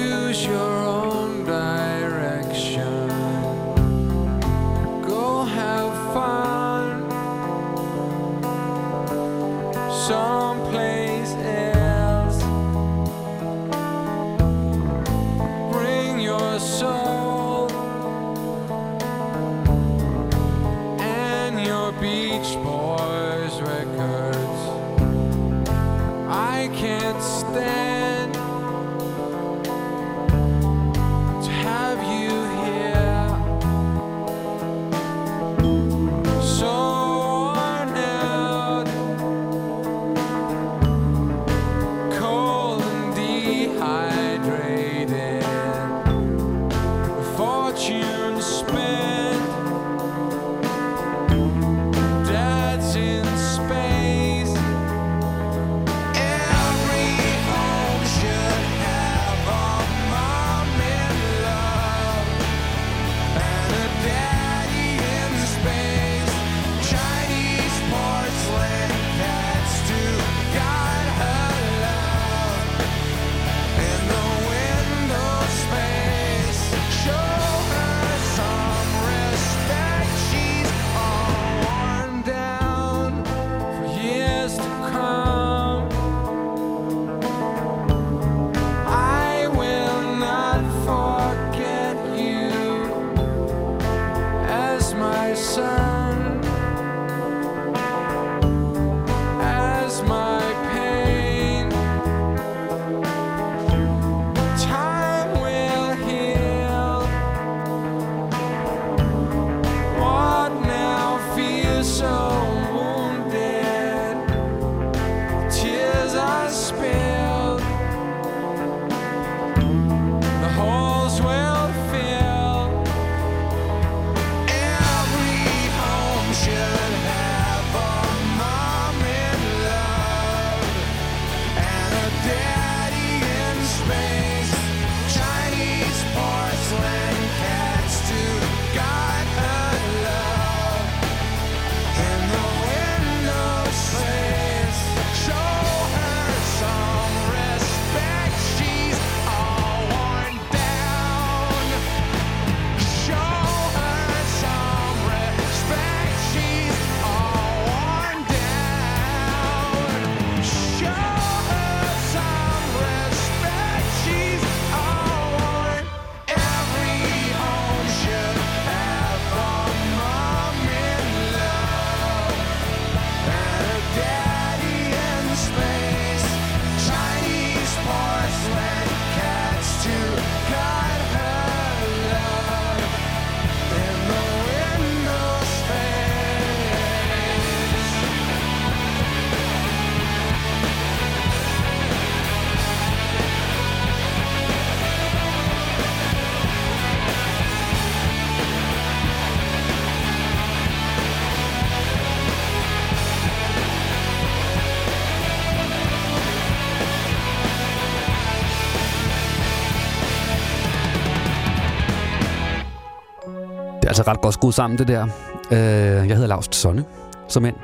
altså ret godt skruet sammen, det der. Øh, jeg hedder Lars Sonne, som end.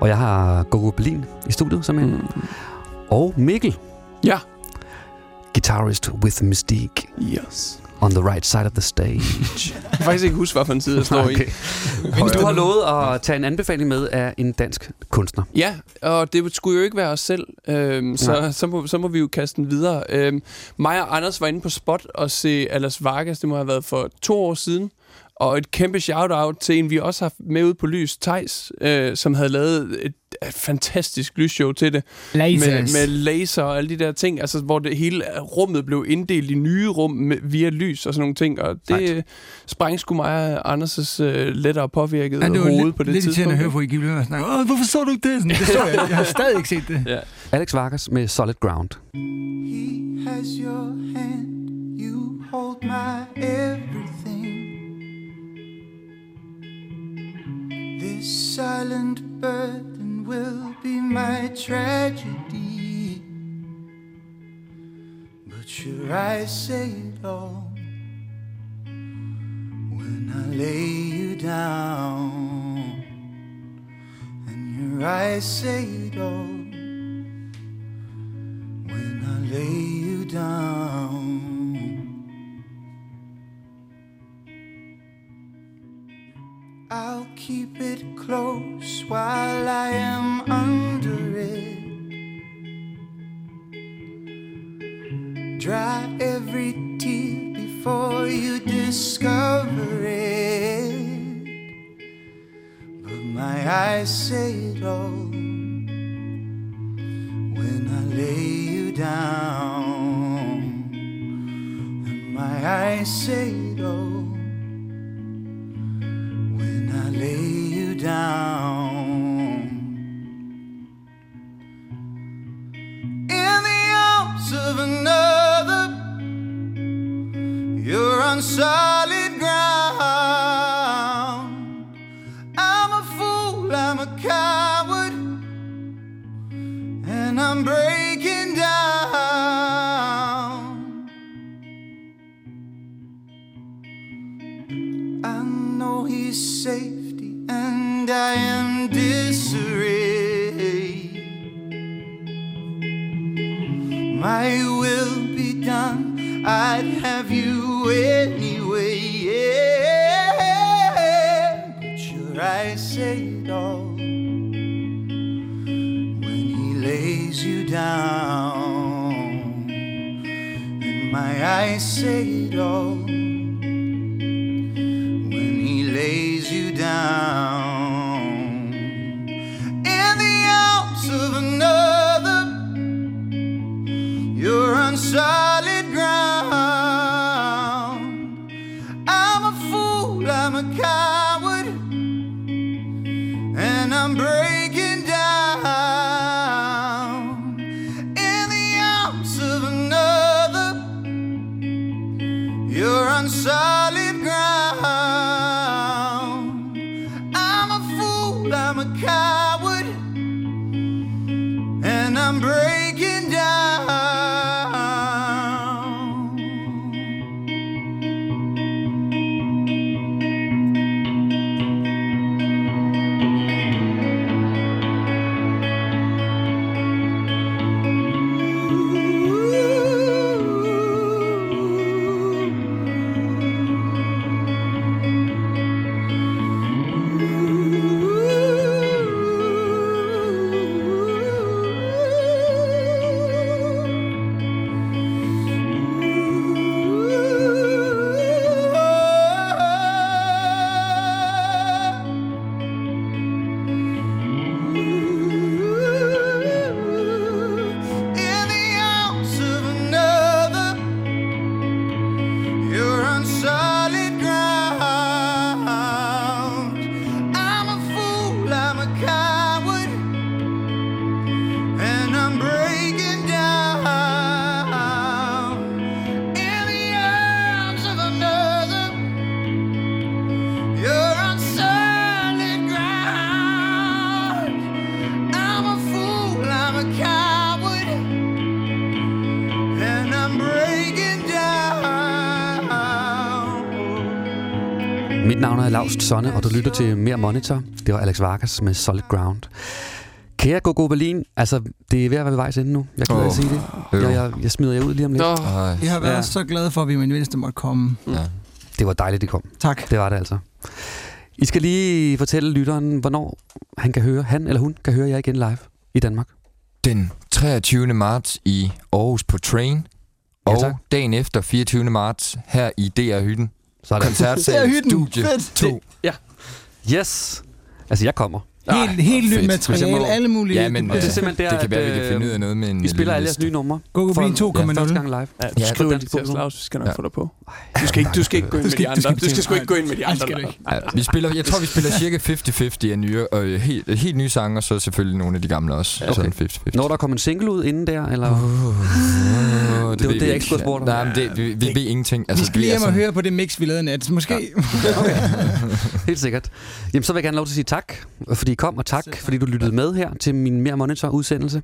Og jeg har Gogo Berlin i studiet, som end. Mm. Og Mikkel. Ja. Guitarist with Mystique. Yes. On the right side of the stage. Jeg kan faktisk ikke huske, hvilken side jeg står okay. i. Men du har lovet at tage en anbefaling med af en dansk kunstner. Ja, og det skulle jo ikke være os selv, øhm, så, så, må, så må vi jo kaste den videre. Øhm, mig og Anders var inde på Spot og se Alas Vargas, det må have været for to år siden. Og et kæmpe shout-out til en, vi også har med ude på Lys, Tejs, øh, som havde lavet et, et fantastisk lysshow til det. Lasers. Med, med laser og alle de der ting, altså, hvor det hele rummet blev inddelt i nye rum med, via lys og sådan nogle ting. Og det øh, sprang sgu mig og Anders' øh, lettere påvirket Ja, det var hoved lidt, på det lidt irriterende tidspunkt. at høre, hvor I gik og snakke. Åh, hvorfor så du ikke det? Sådan, det så jeg. Jeg har stadig ikke set det. Ja. Alex Vargas med Solid Ground. He has your hand, you hold my everything. This silent burden will be my tragedy. But should I say it all when I lay you down? And your eyes say it all when I lay you down. I'll keep it close while I am under it. Dry every tear before you discover it. But my eyes say it all when I lay you down. And my eyes say it all I lay you down. In the arms of another, you're on Mere Monitor. Det var Alex Vargas med Solid Ground. Kære Gogo Berlin, altså det er ved at være ved vejs ende nu. Jeg kan oh, sige det. Jeg, jeg, jeg smider jer ud lige om lidt. Ej. Jeg har været Ja. ja. så glad for, at vi med mindste måtte komme. Ja. Det var dejligt, det kom. Tak. Det var det altså. I skal lige fortælle lytteren, hvornår han kan høre, han eller hun kan høre jer igen live i Danmark. Den 23. marts i Aarhus på Train, Ja, og tak. dagen efter 24. marts her i DR Hytten. Sådan. Koncertsal DR-hytten. Studie Fedt. 2. Yes. Altså, jeg kommer. Helt, helt nyt materiale, må- alle mulige. Ja, men Og det er øh, simpelthen der, det kan være, at, vi kan finde ud af noget med en I spiller alle jeres nye numre. Go For- Berlin 2.0. Ja, første gang live. Ja, Ja, det på til. Lars, vi skal nok Ja. få dig på. Du skal ikke, du skal ikke gå ind med de du skal andre. ikke Du skal sgu ikke gå ind med de andre. Ja, vi spiller, jeg tror, vi spiller cirka 50-50 af nye, og øh, helt, helt nye sange, og så selvfølgelig nogle af de gamle også. Okay. Sådan 50-50. Når der kommer en single ud inden der, eller? Åh, det var ved det, jeg ikke skulle have spurgt om. Nej, men det, vi, vi ved ingenting. Vi skal lige hjem og høre på det mix, vi lavede nat. Måske. Helt sikkert. Jamen, så vil jeg gerne lov til at sige tak, fordi kom, og tak, fordi du lyttede med her til min Mere Monitor-udsendelse.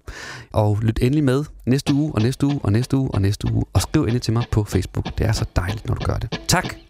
Og lyt endelig med næste uge, og næste uge, og næste uge, og næste uge. Og skriv endelig til mig på Facebook. Det er så dejligt, når du gør det. Tak.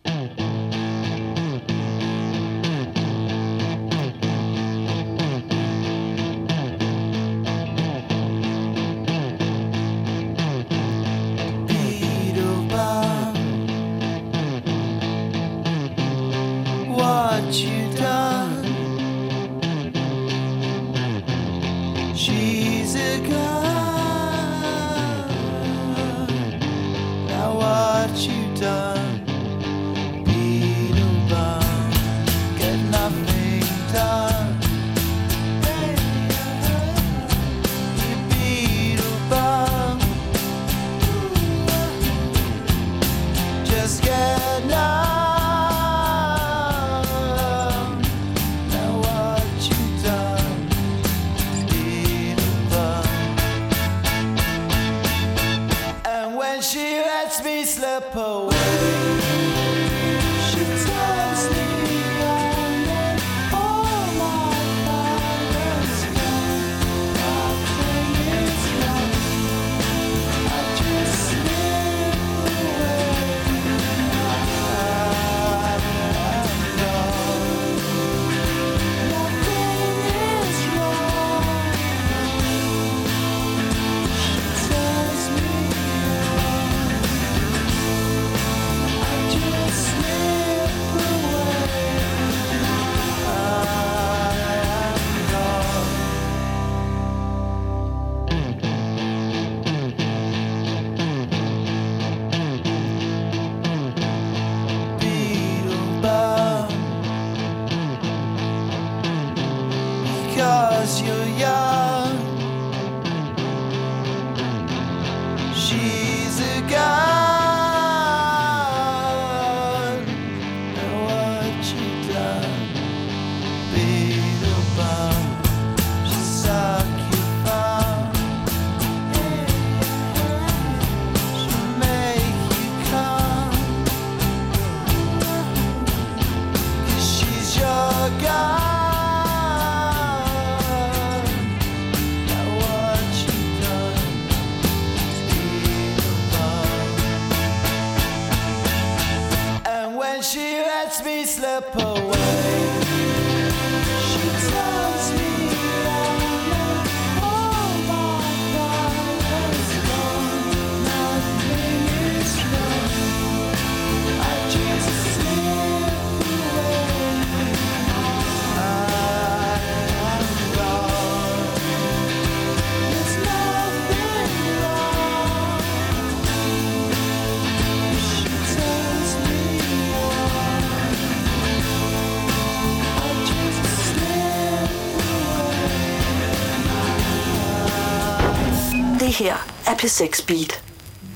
P6 Beat.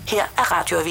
Her er Radio